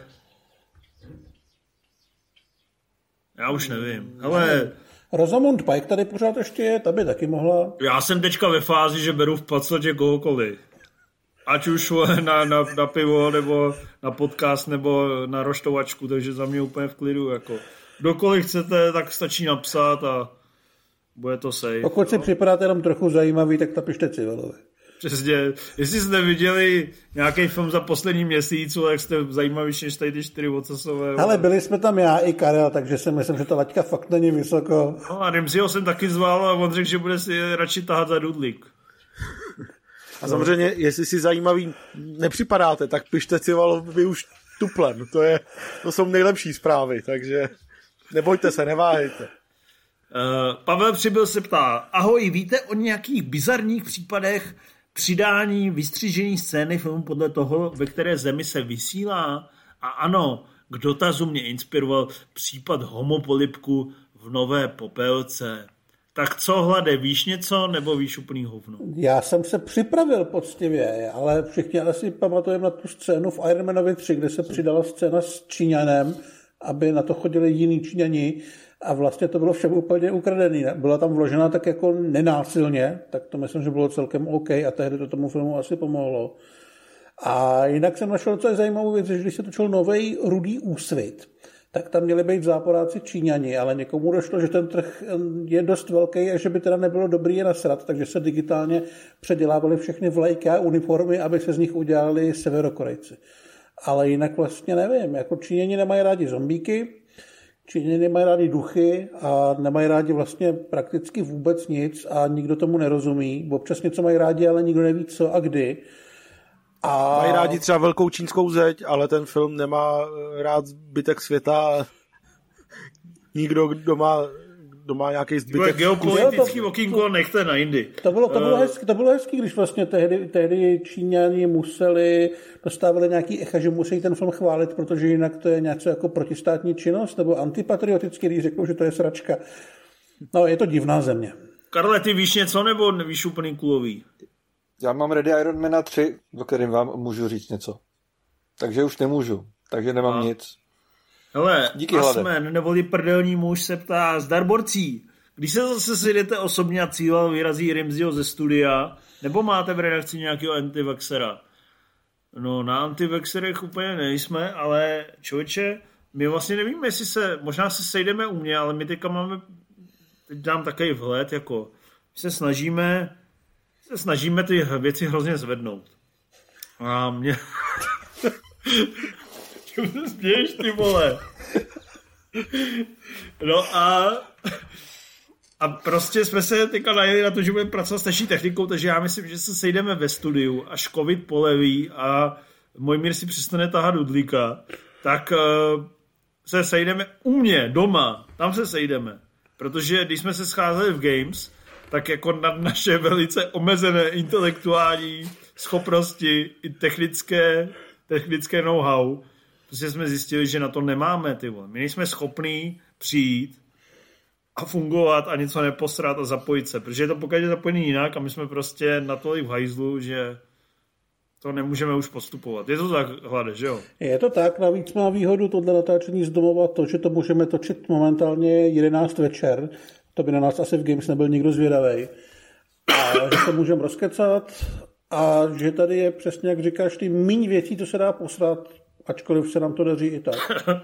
Já už nevím. Ale Rosamund Pike tady pořád ještě je, ta by taky mohla. já jsem teďka ve fázi, že beru v podstatě kohokoliv. Ať už na, na, na pivo, nebo na podcast, nebo na roštovačku, takže za mě úplně v klidu. Jako. Kdokoliv chcete, tak stačí napsat a bude to safe. Pokud si připadáte jenom trochu zajímavý, tak napište Civilovi. Přesně. Jestli jste viděli nějaký film za poslední měsíc, tak jste zajímavější než tady ty čtyři ocasové. Ale byli jsme tam já i Karel, takže si myslím, že ta laťka fakt není vysoko. No a Rimziho jsem taky zval a on řekl, že bude si radši tahat za dudlík. A samozřejmě, jestli si zajímavý nepřipadáte, tak pište Civalovi už tuplem. To, je, to jsou nejlepší zprávy, takže nebojte se, neváhejte. Uh, Pavel Přibyl se ptá, ahoj, víte o nějakých bizarních případech přidání vystřížený scény filmu podle toho, ve které zemi se vysílá? A ano, k dotazu mě inspiroval případ homopolipku v Nové Popelce. Tak co, Hlade, víš něco, nebo víš úplný hovno? Já jsem se připravil poctivě, ale všichni ale si pamatujeme na tu scénu v Iron Manovi 3, kde se přidala scéna s Číňanem, aby na to chodili jiní Číňani a vlastně to bylo všem úplně ukradený. Byla tam vložena tak jako nenásilně, tak to myslím, že bylo celkem OK a tehdy to tomu filmu asi pomohlo. A jinak jsem našel, co je zajímavou věc, že když se točil nový Rudý úsvit, tak tam měli být záporáci Číňani, ale někomu došlo, že ten trh je dost velký a že by teda nebylo dobrý je nasrat, takže se digitálně předělávali všechny vlajky a uniformy, aby se z nich udělali severokorejci. Ale jinak vlastně nevím, jako Číňani nemají rádi zombíky, Číňani nemají rádi duchy a nemají rádi vlastně prakticky vůbec nic a nikdo tomu nerozumí. Občas něco mají rádi, ale nikdo neví co a kdy. A... Mají rádi třeba velkou čínskou zeď, ale ten film nemá rád zbytek světa. Nikdo, kdo má, kdo má nějaký zbytek... Geopolitický to, okýnko nechte na jindy. To bylo, to, bylo uh... hezky, to bylo hezky, když vlastně tehdy, tehdy Číňani museli, dostávali nějaký echa, že musí ten film chválit, protože jinak to je něco jako protistátní činnost, nebo antipatriotický, když řeknou, že to je sračka. No, je to divná země. Karle, ty víš něco, nebo nevíš úplný kulový? Já mám Ready Iron Man 3, o kterým vám můžu říct něco. Takže už nemůžu. Takže nemám A. nic. Hele, Díky Asmen, neboli prdelní muž se ptá, zdar borcí, když se zase sejdete osobně a cíl vyrazí Rimziho ze studia, nebo máte v redakci nějakého antivaxera? No, na antivexerech úplně nejsme, ale člověče, my vlastně nevíme, jestli se, možná se sejdeme u mě, ale my teďka máme, teď dám takový vhled, jako, se snažíme se snažíme ty věci hrozně zvednout. A mě... Čemu se směješ, ty vole? No a... A prostě jsme se teďka najeli na to, že budeme pracovat s naší technikou, takže já myslím, že se sejdeme ve studiu, až covid poleví a můj mír si přestane tahat dudlíka, tak uh, se sejdeme u mě, doma, tam se sejdeme. Protože když jsme se scházeli v Games, tak jako na naše velice omezené intelektuální schopnosti i technické, technické know-how, prostě jsme zjistili, že na to nemáme, ty vole. My nejsme schopní přijít a fungovat a něco neposrat a zapojit se, protože je to pokud je zapojený jinak a my jsme prostě na to v hajzlu, že to nemůžeme už postupovat. Je to tak, hlade, že jo? Je to tak, navíc má výhodu tohle natáčení z domova to, že to můžeme točit momentálně 11 večer, to by na nás asi v Games nebyl nikdo zvědavý. A že to můžeme rozkecat a že tady je přesně, jak říkáš, ty méně věcí, to se dá posrat, ačkoliv se nám to daří i tak.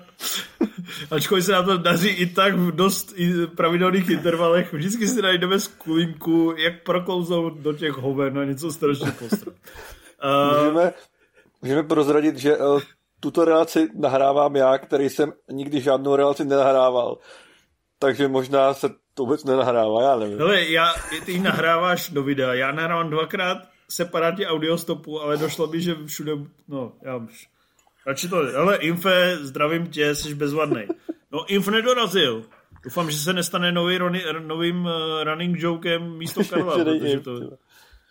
ačkoliv se nám to daří i tak v dost pravidelných intervalech, vždycky si najdeme skulinku, jak proklouznout do těch hoven a něco strašně postrat. Uh... Můžeme, můžeme prozradit, že uh, tuto relaci nahrávám já, který jsem nikdy žádnou relaci nenahrával. Takže možná se to vůbec nenahrává, já nevím. Hele, já, ty nahráváš do videa, já nahrávám dvakrát separátně audiostopu, ale došlo by, že všude, no, já už, radši to, hele, Infe, zdravím tě, jsi bezvadný. No, Inf nedorazil. Doufám, že se nestane nový, roni, novým uh, running jokem místo Karla, protože to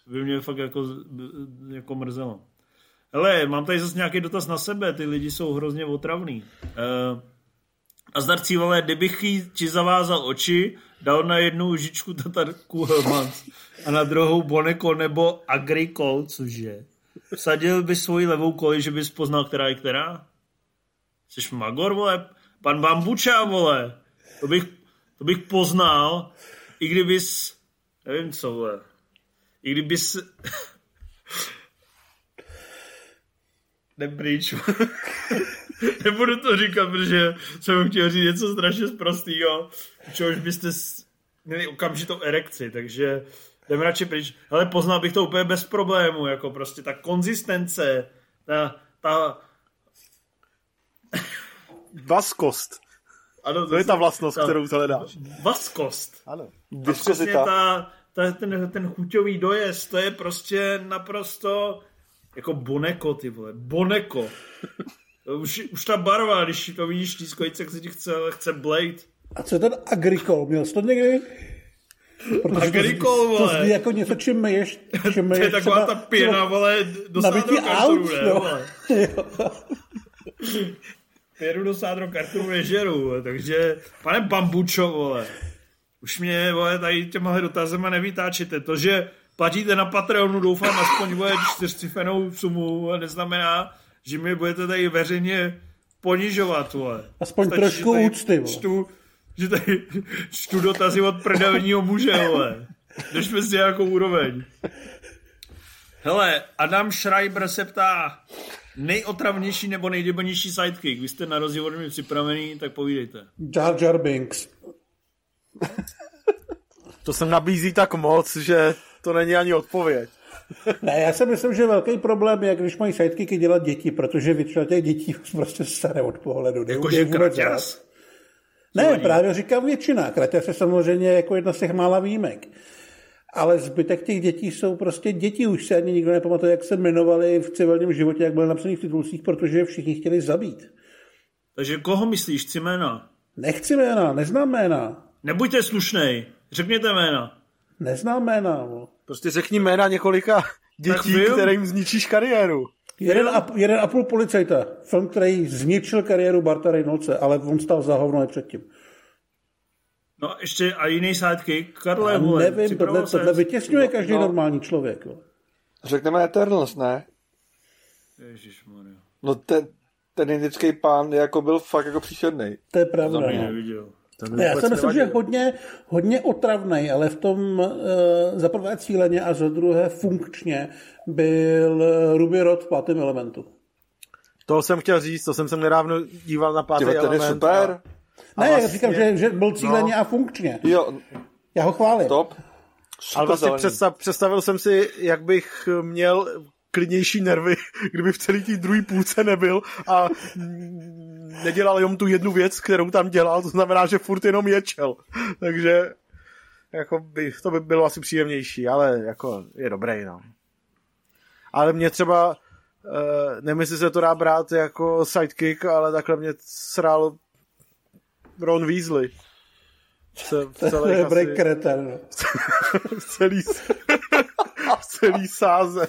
by mě fakt jako, jako mrzelo. Hele, mám tady zase nějaký dotaz na sebe, ty lidi jsou hrozně otravný. Uh, a zdarcí, vole, kdybych ti zavázal oči, dal na jednu žičku tatarku Helmans a na druhou Boneko nebo Agricol, což je. Vsadil by svoji levou koli, že bys poznal, která je která? Jsi magor, vole? Pan Bambuča, vole? To bych, to bych poznal, i kdybys, nevím co, vole. I kdybys... Nepryč. Nebudu to říkat, protože jsem chtěl říct něco strašně zprostýho, čehož byste měli okamžitou erekci, takže jdem radši pryč. Ale poznal bych to úplně bez problému, jako prostě ta konzistence, ta, ta... Vaskost. Ano, to, to je ta vlastnost, ta, kterou hledáš. Vaskost. Ano. A ta, ta, ten, ten chuťový dojezd, to je prostě naprosto jako boneko, ty vole. Boneko. Už, už ta barva, když to vidíš tískojice, jak se ti chce, chce Blade. A co je ten agrikol? Měl jsi to někdy? Protože agrikol, to, vole. To zní jako něco, čím myješ. Čím myješ to je taková ta pěna, vole, do sádro kartonu, ne, vole. Pěru do sádro kartonu nežeru, takže, pane Bambučo, vole, už mě, vole, tady těmahle dotazema nevytáčíte. To, že platíte na Patreonu, doufám, aspoň, vole, čtyřcifenou sumu, neznamená, že mi budete tady veřejně ponižovat, vole. Aspoň Stačí, trošku úcty, vole. Čtu, že tady čtu dotazy od prdelního muže, vole. Držme si nějakou úroveň. Hele, Adam Schreiber se ptá, nejotravnější nebo nejdebilnější sidekick. Vy jste na rozdíl od mě připravený, tak povídejte. Jar Jar Binks. To se nabízí tak moc, že to není ani odpověď. Ne, já si myslím, že velký problém je, když mají sidekicky dělat děti, protože většina těch dětí už prostě staré od pohledu. Jakože Kraťas? Ne, právě říkám většina. Kraťas je samozřejmě jako jedna z těch mála výjimek. Ale zbytek těch dětí jsou prostě děti. Už se ani nikdo nepamatuje, jak se jmenovali v civilním životě, jak byly napsaný v titulcích, protože je všichni chtěli zabít. Takže koho myslíš? Chci jména. Nechci jména, neznám jména. Nebuďte slušnej. Řekněte jména. Neznám jména. No. Prostě řekni jména několika dětí, kterým zničíš kariéru. Jeden a, jeden a půl policajta. Film, který zničil kariéru Barta Reynoldse, ale on stal za hovno i předtím. No ještě a jiný sidekick, Karle, Já vole, nevím, tohle, tohle vytěsňuje každý No. normální člověk. Jo. Řekneme Eternals, ne? Ježišmarja. No ten, ten indický pán jako byl fakt jako příšerný. To je pravda. mě No. neviděl. Ne, já si myslím, že je hodně, hodně otravný, ale v tom uh, za prvé cíleně a za druhé funkčně byl eh, Ruby Rod v pátém elementu. To jsem chtěl říct, to jsem se nedávno díval na pátý ten je element. super. A, Ne, a já vlastně- říkám, že, že byl cíleně a funkčně. Jo, Já ho chválím. top. ale Super vlastně zelený. představ, představil jsem si, jak bych měl klidnější nervy, kdyby v celé té druhé půlce nebyl a nedělal jenom tu jednu věc, kterou tam dělal, to znamená, že furt jenom ječel. Takže jako by, to by bylo asi příjemnější, ale jako je dobrý, no. Ale mě třeba, uh, nevím, jestli se to dá brát jako sidekick, ale takhle mě sral Ron Weasley. Se, v To je asi- kreten. no. v celý, v celý sáze.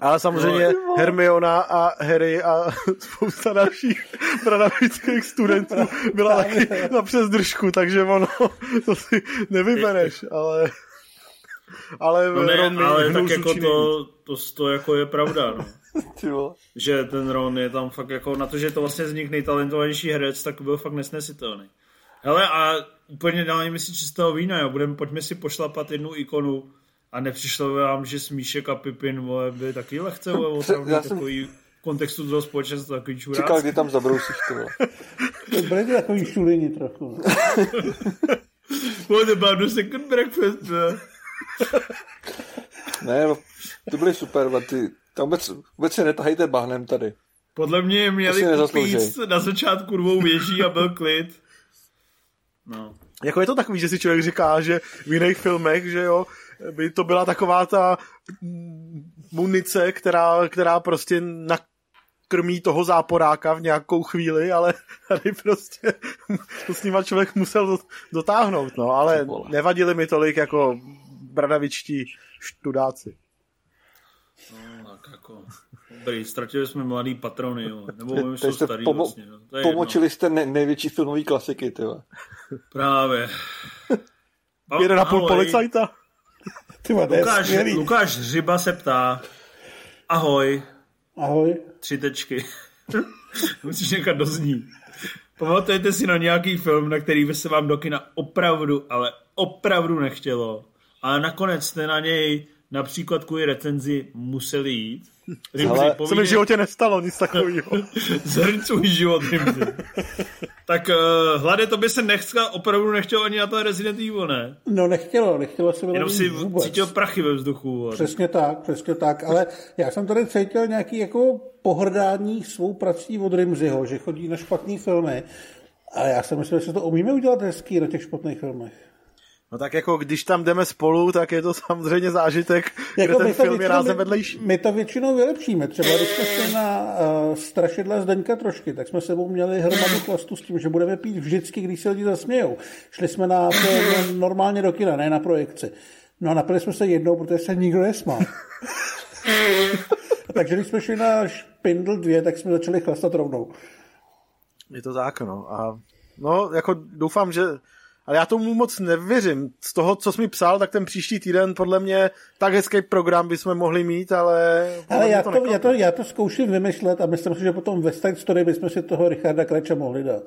Ale samozřejmě No, Hermiona a Harry a spousta dalších bradavických studentů byla taky na přezdržku, takže ono, to si nevybereš, ale ale No ne, Ron ale tak jako to, to, to jako je pravda, no. Že ten Ron je tam fakt jako, na to, že je to vlastně z nich nejtalentovanější herec, tak byl fakt nesnesitelný. Hele, a úplně dálně si čistého vína, jo. Budeme, pojďme si pošlapat jednu ikonu a nepřišlo by vám, že Smíšek a Pipin, vole, byli taky lehce, vole, opravdu Já jsem- takový v kontextu toho společenstva, takový čuráci. Čekal, kdy tam zabrousíš, ty vole. To byly to takový šulini trochu. no. What about the second breakfast? ne? No, ty byly super, ale ty, tam vůbec, vůbec se netahejte bahnem tady. Podle mě To měli upít na začátku dvou věží a byl klid. No. Jako je to takový, že si člověk říká, že v jiných filmech, že jo, by to byla taková ta munice, která, která prostě nakrmí toho záporáka v nějakou chvíli, ale tady prostě to s nima člověk musel dot- dotáhnout, no, ale nevadili mi tolik jako bradavičtí študáci. No, tak jako, dobrý, ztratili jsme mladý patrony, jo. Nebo oni jsou starý pomo- vlastně, no. To je jedno. pomočili jste ne- největší filmový klasiky, ty. Právě. Jeden a půl policajta. Ty Lukáš. Lukáš Hřiba se ptá, ahoj, Ahoj. tři tečky. Musíš nechat dozní. Pamatujete si na nějaký film, na který by se vám do kina opravdu, ale opravdu nechtělo. A nakonec jste na něj například kvůli recenzi museli jít. Hele, Co mi v životě nestalo, nic takového. Svůj život, Rimzi. tak uh, Hlade, to by se nechcel, opravdu nechtěl ani na to Resident Evil, ne? No nechtělo, nechtělo se Jenom si vůbec. cítil prachy ve vzduchu. vole. Přesně tak, přesně tak, ale já jsem tady cítil nějaký jako pohrdání svou prací od Rimziho, že chodí na špatný filmy a já si myslím, že se to umíme udělat hezký na těch špatných filmech. No tak jako když tam jdeme spolu, tak je to samozřejmě zážitek, kde Jako ten my to film je většinou- rázem my- vedlejší. My to většinou vylepšíme. Třeba když jsme šli na uh, strašidla Zdeňka trošky, tak jsme sebou měli hromadu plastu s tím, že budeme pít vždycky, když se lidi zasmějou. Šli jsme na to normálně do kina, ne na projekci. No a napili jsme se jednou, protože se nikdo nesmál. Takže když jsme šli na Špindl 2, tak jsme začali chlastat rovnou. Je to tak, no. A no, jako doufám, že ale já tomu moc nevěřím. Z toho, co jsi mi psal, tak ten příští týden podle mě tak hezký program bychom mohli mít, ale... Ale já to, neklape. já, to, já to zkouším vymyslet a myslím si, že potom ve Side Story bychom si toho Richarda Kreča mohli dát.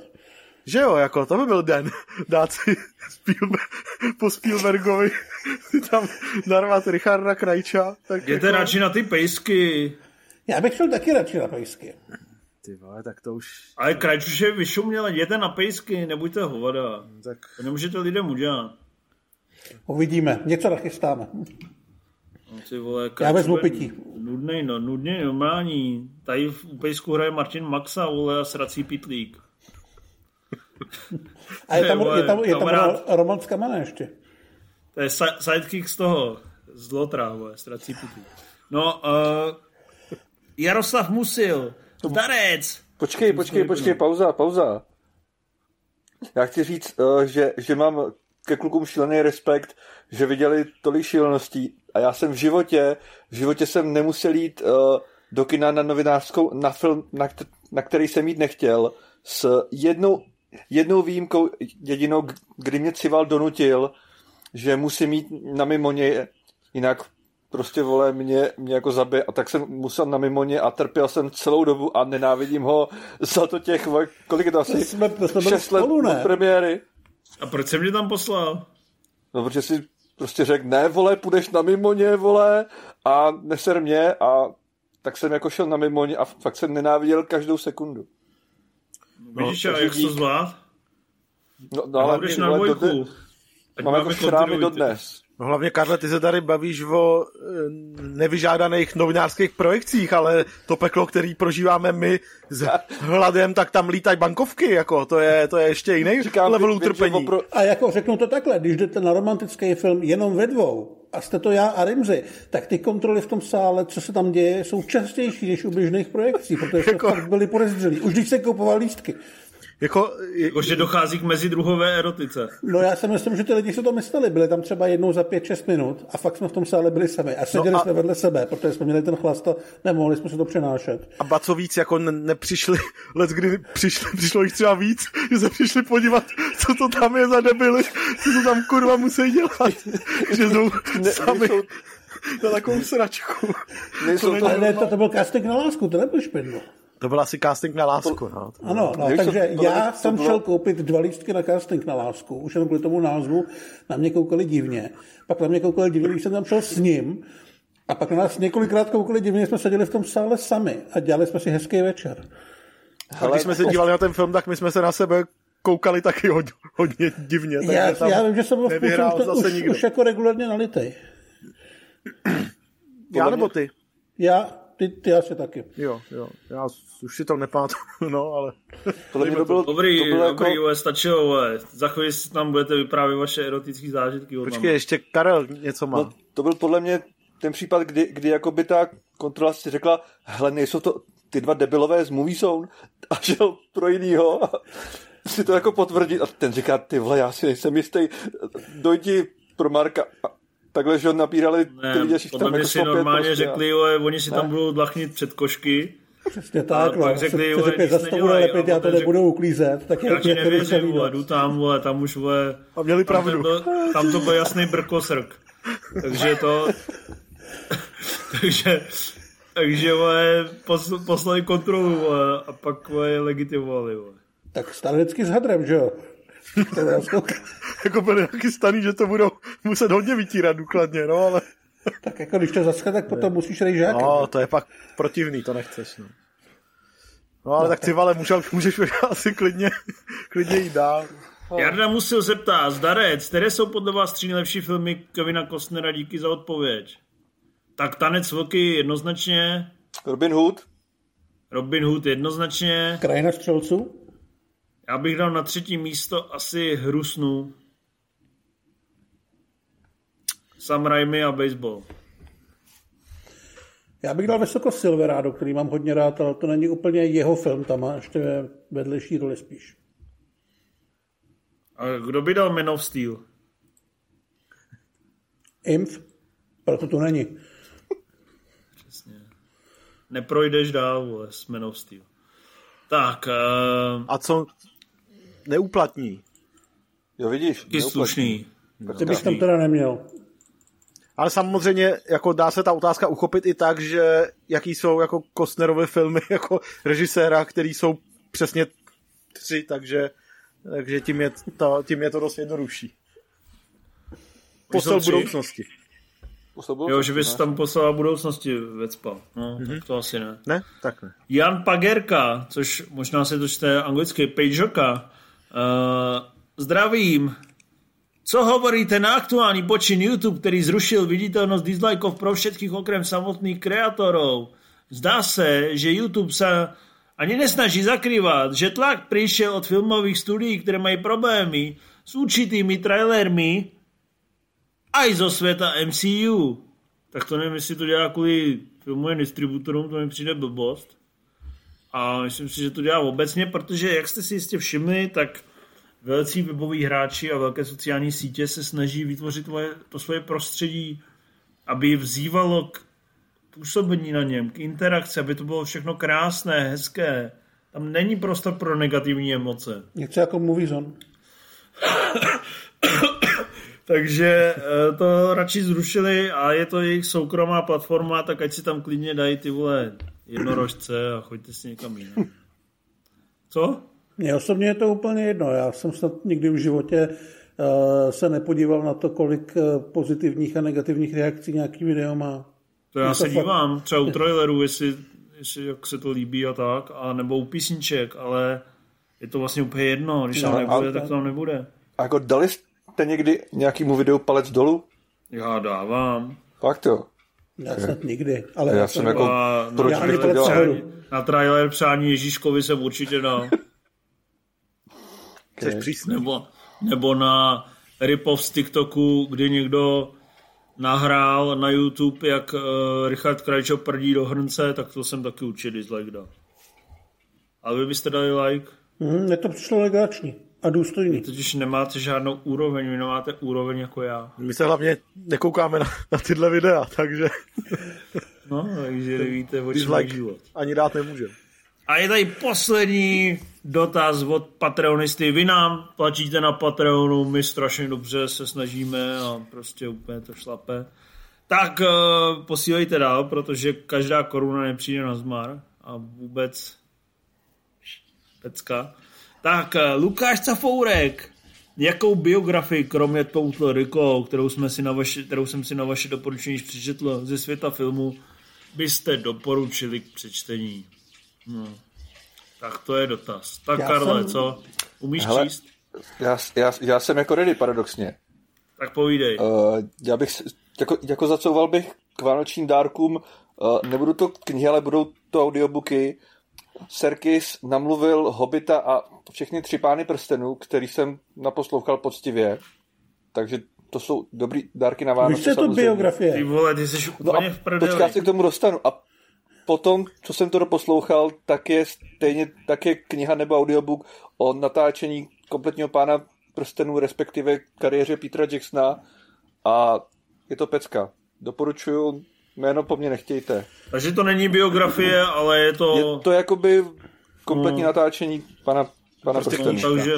Že jo, jako to by byl den. Dát si Spielberg, po Spielbergovi si tam narvat Richarda Krajča. Tak Jděte jako, radši na ty pejsky. Já bych šel taky radši na pejsky. Ty vole, tak to už... Ale krajč už je vyšuměl, jděte na pejsky, nebuďte hovada. Tak To nemůžete lidem udělat. Uvidíme. Něco nachystáme. No, ty vole, Já vezmu pití. Nudnej, no, nudný, normální. Tady v pejsku hraje Martin Maxa, vole, a srací pitlík. A je tam, Ty vole, je tam, je tam. Roman z Kamene ještě. To je si- sidekick z toho, z Lotra, vole, srací pitlík. No, uh, Jaroslav Musil, Darec, Počkej, počkej, počkej, pauza, pauza. Já chci říct, eh, že, že mám ke klukům šílený respekt, že viděli tolik šíleností a já jsem v životě, v životě jsem nemusel jít eh, do kina na novinářskou, na film, na, na který jsem jít nechtěl, s jednou, jednou výjimkou, jedinou, kdy mě Cival donutil, že musím jít na mimoně, jinak prostě vole mě, mě jako zabije a tak jsem musel na mimoně a trpěl jsem celou dobu a nenávidím ho za to těch, kolik je to asi, jsme, jsme byli šest let spolu, ne? premiéry. a proč jsem mě tam poslal? No, protože si prostě řekl, ne, vole, půjdeš na mimoně, vole, a neser mě a tak jsem jako šel na mimoně a fakt jsem nenáviděl každou sekundu. Vidíš, takže a jak jsi to zvlád? No, no ale mě, na vole, dvojku. dodne- Ať mám jako šrámy kontinuitu. dodnes. No hlavně, Karle, ty se tady bavíš o eh, nevyžádaných novinářských projekcích, ale to peklo, který prožíváme my s hladem, tak tam lítají bankovky, jako, to je, to je ještě jiný Říkám, level že utrpení. opro- A jako řeknu to takhle, když jdete na romantický film jenom ve dvou, a jste to já a Rimzy, tak ty kontroly v tom sále, co se tam děje, jsou častější než u běžných projekcí, protože jsme Jako- fakt byli podezřelí. Už když se kupoval lístky. Jako, je, Jakože dochází k mezidruhové erotice. No já si myslím, že ty lidi si to mysleli. Byli tam třeba jednou za 5-6 minut a fakt jsme v tom sále byli sami. A seděli No a- jsme vedle sebe, protože jsme měli ten chlast a nemohli jsme se to přenášet. a ba co víc, jako ne- nepřišli, let kdy přišli, přišlo jich třeba víc, že se přišli podívat, co to tam je za debily, co to tam kurva musí dělat, že jdou Ne, sami nejsou, na takovou sračku. nejsou to, Ale ne, to, to byl casting na lásku, to nebyl špindl. To byl asi casting na lásku, no. Ano, no, Víš, takže mě já to jsem bylo- šel koupit dva lístky na casting na lásku, už jenom kvůli tomu názvu, na mě koukali divně. Pak na mě koukali divně, když jsem tam šel s ním, a pak na nás několikrát koukali divně, jsme seděli v tom sále sami a dělali jsme si hezký večer. A když jsme se dívali na ten film, tak my jsme se na sebe koukali taky hodně, hodně divně. takže Já, tam já vím, že jsem byl v už, nikdo. už jako regulárně nalitej. Já nebo ty? Já, ty, ty asi taky. Jo, jo. Já už si to nepamatuju, no, ale... podle mě to bylo, Dobrý, to bylo dobrý, jako, stačilo, vole. Za chvíli si tam budete vyprávět vaše erotické zážitky. od Počkej, mama. ještě Karel něco má. no, to byl podle mě ten případ, kdy, kdy jako by ta kontrola si řekla, hele, nejsou to ty dva debilové z Movie Zone a šel pro jinýho a si to jako potvrdit a ten říká, ty vole, já si nejsem jistý, dojdi pro Marka a takhle, že nabírali ty Ne, lidi, že podle tam mě jako si 105 normálně prostě řekli, jo, oni si tam budou dlachnit před košky. Přesně tak, pak no. řekli, vole, řekli, nic za to bude lepit, jo, já to nebudu uklízet. Tak Já ti nevěřím, vole, noc. jdu tam, vole, tam už, vole, A měli tam, pravdu. tam to byl jasný brkosrk. Takže to, takže, takže, vole, pos, poslali kontrolu, vole, a pak, vole, je legitimovali, vole. Tak stane vždycky s hadrem, že jo? Jako byli nachystaný, že to budou muset hodně vytírat důkladně, no, ale... tak jako když to zaschne, tak potom musíš rejžákem. No, to je pak protivný, to nechceš, no. No, ale tak ty vale, můžeš, můžeš asi klidně, klidně jít dál. Jarda musel zeptat, Zdarec, které jsou podle vás tři nejlepší filmy Kevina Costnera, díky za odpověď. Tak Tanec vlky jednoznačně, Robin Hood, Robin Hood jednoznačně, Krajina střelců? Já bych dal na třetí místo asi Hru snů. Sam Raimi a baseball. Já bych dal vysoko Silverado, který mám hodně rád, ale to není úplně jeho film, tam má ještě vedlejší roli spíš. A kdo by dal Man of Steel? Inf? Proto to není. Neprojdeš dál, vole, s Man of Steel. Tak, uh, A co neuplatní? jo vidíš, neuplatní. slušný. Ty bych tam teda neměl. Ale samozřejmě jako dá se ta otázka uchopit i tak, že jaký jsou jako Kostnerovy filmy jako režiséra, který jsou přesně tři, takže, takže tím, je to, tím je to dost jednodušší. Posel tři? budoucnosti. Jo, že bys tam poslal budoucnosti Vecpa. No, mm-hmm. tak to asi ne. Ne? Tak ne. Jan Pagerka, což možná se to čte anglicky, Pagerka. Uh, zdravím. Co hovoríte na aktuální počin YouTube, který zrušil viditelnost dislikeov pro všetkých okrem samotných kreatorov? Zdá se, že YouTube se ani nesnaží zakrývat, že tlak přišel od filmových studií, které mají problémy s určitými trailermi aj zo světa MCU. Tak to nevím, jestli to dělá kvůli filmovým distributorům, to mi přijde blbost. A myslím si, že to dělá obecně, protože jak jste si jistě všimli, tak velcí weboví hráči a velké sociální sítě se snaží vytvořit to svoje prostředí, aby vzývalo k působení na něm, k interakci, aby to bylo všechno krásné, hezké. Tam není prostor pro negativní emoce. Něco jako Movie Zone. Takže eh, to radši zrušili a je to jejich soukromá platforma, tak ať si tam klidně dají ty vole jednorožce a choďte si někam jinam. Co? Mně osobně je to úplně jedno. Já jsem snad nikdy v životě uh, se nepodíval na to, kolik uh, pozitivních a negativních reakcí nějaký video má. To já se dívám, třeba u trailerů, jestli, jestli jak se to líbí a tak, a nebo u písniček, ale je to vlastně úplně jedno, když tam no, nebude, tak to tam nebude. A jako dali jste někdy nějakýmu videu palec dolů? Já dávám. Fakt jo. Já snad nikdy, ale já jsem jako, proč já bych to dělal? Na trailer přání Ježíškovi jsem určitě dal. Chceš přísný. Nebo, nebo na ripov z TikToku, kdy někdo nahrál na YouTube, jak uh, Richard Krajčo prdí do hrnce, tak to jsem taky určitě dislike dal. A vy byste dali like? Mm, je to přišlo legáční a důstojný. Vy totiž nemáte žádnou úroveň, vy nemáte úroveň jako já. My se hlavně nekoukáme na, na tyhle videa, takže... no, takže nevíte, o čem život. Ani dát nemůžeme. A je tady poslední dotaz od Patreonisty. Vy nám platíte na Patreonu, my strašně dobře se snažíme a prostě úplně to šlape. Tak uh, posílejte dál, protože každá koruna nepřijde na zmar a vůbec pecka. Tak uh, Lukáš Cafourek, jakou biografii, kromě Total Recall, kterou, jsme si na vaši, kterou jsem si na vaše doporučení přečetl ze světa filmu, byste doporučili k přečtení? No. Tak to je dotaz. Tak já Karle, jsem... co? Umíš Hele, číst? Já, já, já jsem jako ready paradoxně. Tak povídej. Uh, já bych, jako, jako zacouval bych k vánočním dárkům, uh, nebudou to knihy, ale budou to audiobooky. Serkis namluvil Hobita a všechny tři pány prstenů, který jsem naposlouchal poctivě. Takže to jsou dobrý dárky na Vánoce. Víš, to biografie? Ty vole, ty jsi úplně no v prdeli. Počká, se k tomu dostanu. A potom, co jsem to doposlouchal, tak je stejně tak je kniha nebo audiobook o natáčení kompletního pána prstenů, respektive kariéře Petra Jacksona a je to pecka. Doporučuju, jméno po mně nechtějte. Takže to není biografie, ale je to... Je to jakoby kompletní no. natáčení pana, pana prostě prstenů. Takže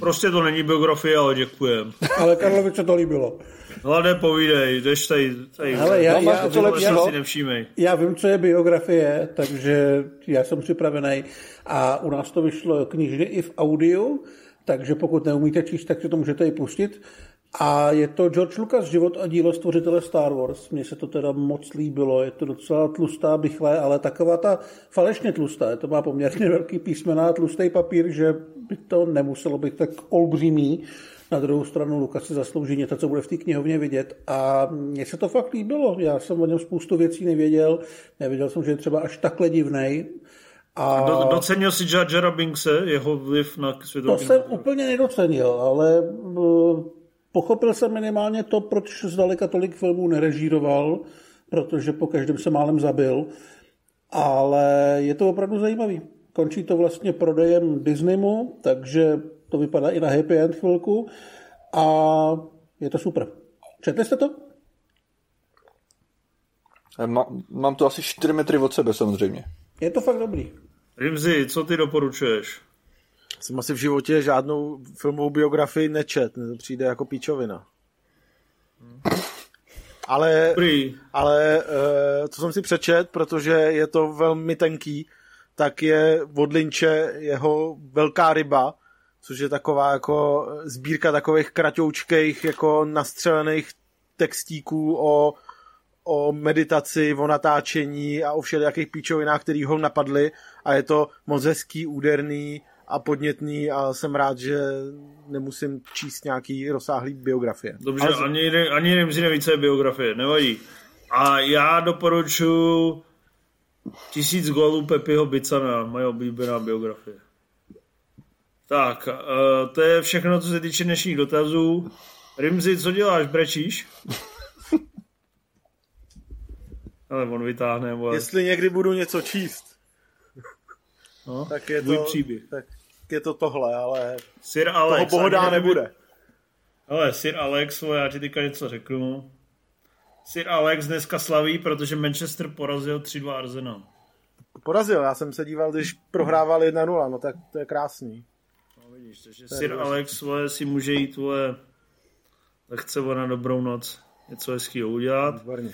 prostě to není biografie, ale děkujem. ale Karlovi se to líbilo. Hlade, povídej, jdeš tady, tady Hele, já, já, to já, si nevšímej. Já vím, co je biografie, takže já jsem připravený. A u nás to vyšlo knižně i v audiu, takže pokud neumíte číst, tak si to můžete i pustit. A je to George Lucas, život a dílo stvořitele Star Wars. Mně se to teda moc líbilo, je to docela tlustá, bychlé, ale taková ta falešně tlustá. To má poměrně velký písmená, tlustý papír, že by to nemuselo být tak olbřímý. Na druhou stranu Lukas si zaslouží něco, co bude v té knihovně vidět a mně se to fakt líbilo. Já jsem o něm spoustu věcí nevěděl. Nevěděl jsem, že je třeba až takhle divnej. A Do, docenil si Jar Jar Binkse, jeho vliv na světový? To jsem úplně nedocenil, ale uh, pochopil jsem minimálně to, proč zdaleka tolik filmů nerežíroval, protože po každém se málem zabil. Ale je to opravdu zajímavý. Končí to vlastně prodejem Disneymu, takže to vypadá i na happy end chvilku a je to super. Četli jste to? Má, mám to asi 4 metry od sebe samozřejmě. Je to fakt dobrý. Rimzi, co ty doporučuješ? Jsem asi v životě žádnou filmovou biografii nečet, to přijde jako píčovina. Ale, ale uh, co jsem si přečet, protože je to velmi tenký, tak je od Lynče jeho Velká ryba, což je taková jako sbírka takových kratoučkých jako nastřelených textíků o o meditaci, o natáčení a o všelijakých píčovinách, který ho napadly a je to moc hezký, úderný a podnětný a jsem rád, že nemusím číst nějaký rozsáhlý biografie. Dobře, Ale- ani, ani nemusí neví, co je biografie, nevadí. A já doporučuji tisíc gólů Pepiho Bicana, moje oblíbená biografie. Tak, uh, to je všechno, co se týče dnešních dotazů. Rimzi, co děláš, brečíš? Ale on vytáhne, vole. Jestli někdy budu něco číst, no, tak je to, příběh. tak je to tohle, ale Sir toho Alex. bohodá ani nevím- nebude. Ale Sir Alex, já ti teďka něco řeknu. Sir Alex dneska slaví, protože Manchester porazil 3-2 Arsenal. Porazil, já jsem se díval, když prohrával 1-0, no tak to je krásný. No, vidíš, takže Sir Alex vole, si může jít vole, lehce vole, na dobrou noc něco hezkého udělat Výborně.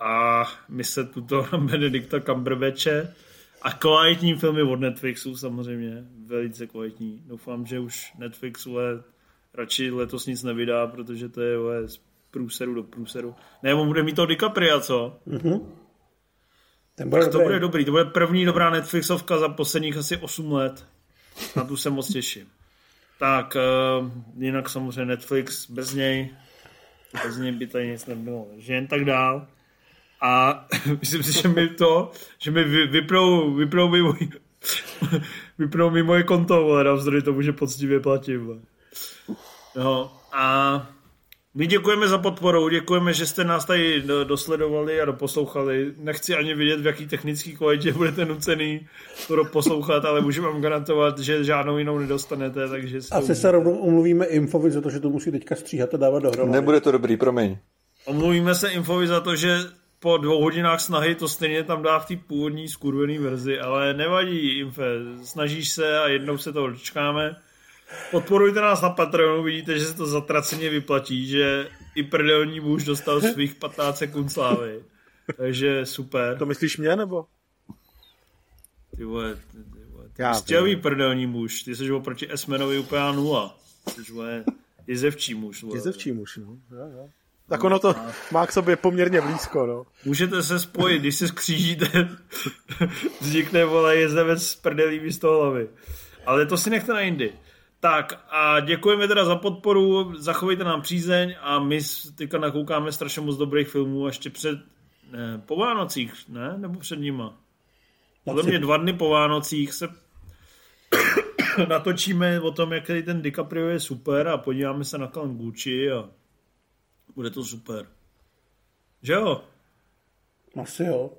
a my se tuto Benedikta Cumberbatche a kvalitní filmy od Netflixu samozřejmě, velice kvalitní. Doufám, že už Netflix vole, radši letos nic nevydá, protože to je vole, z průseru do průseru. Ne, on bude mít to DiCaprio, co? Ten bude To bude dobrý, to bude první dobrá Netflixovka za posledních asi 8 let. Na tu se moc těším. Tak, uh, jinak samozřejmě Netflix, bez něj, bez něj by tady nic nebylo. Takže jen tak dál. A myslím si, že mi to, že mi vy, vyprou, vyprou mi můj, vyprou mi moje konto, vole, navzdory tomu, že poctivě platím. No, a my děkujeme za podporu, děkujeme, že jste nás tady do- dosledovali a doposlouchali. Nechci ani vidět, v jaký technický kvalitě budete nucený to poslouchat, ale můžu vám garantovat, že žádnou jinou nedostanete, takže to Asi se rovnou omluvíme Infovi za to, že to musí teďka stříhat a dávat dohromady. Nebude to dobrý, promiň. Omluvíme se Infovi za to, že po dvou hodinách snahy to stejně tam dá v té původní skurvený verzi, ale nevadí, Infe, snažíš se a jednou se toho dočkáme. Podporujte nás na Patreonu, vidíte, že se to zatraceně vyplatí, že i prdelní muž dostal svých 15 sekund slávy. Takže super. To myslíš mě, nebo? Ty vole, ty, vole. Ty Já prdelní muž, ty jsi oproti Esmenovi úplně nula. Ty jsi vole, jezevčí muž. Vole. Jezevčí muž, no. Jo, jo. Tak ono to má k sobě poměrně blízko, no. Můžete se spojit, když se skřížíte, vznikne vole jezdevec s prdelí místo hlavy. Ale to si nechte na jindy. Tak a děkujeme teda za podporu, zachovejte nám přízeň a my teďka nakoukáme strašně moc dobrých filmů a ještě před, ne, po Vánocích, ne? Nebo před nima? Podle mě dva dny po Vánocích se natočíme o tom, jak tady ten DiCaprio je super a podíváme se na Kalan Gucci a bude to super. Že jo? Asi jo.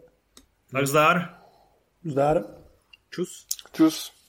Tak zdar. Zdar. Čus. Čus.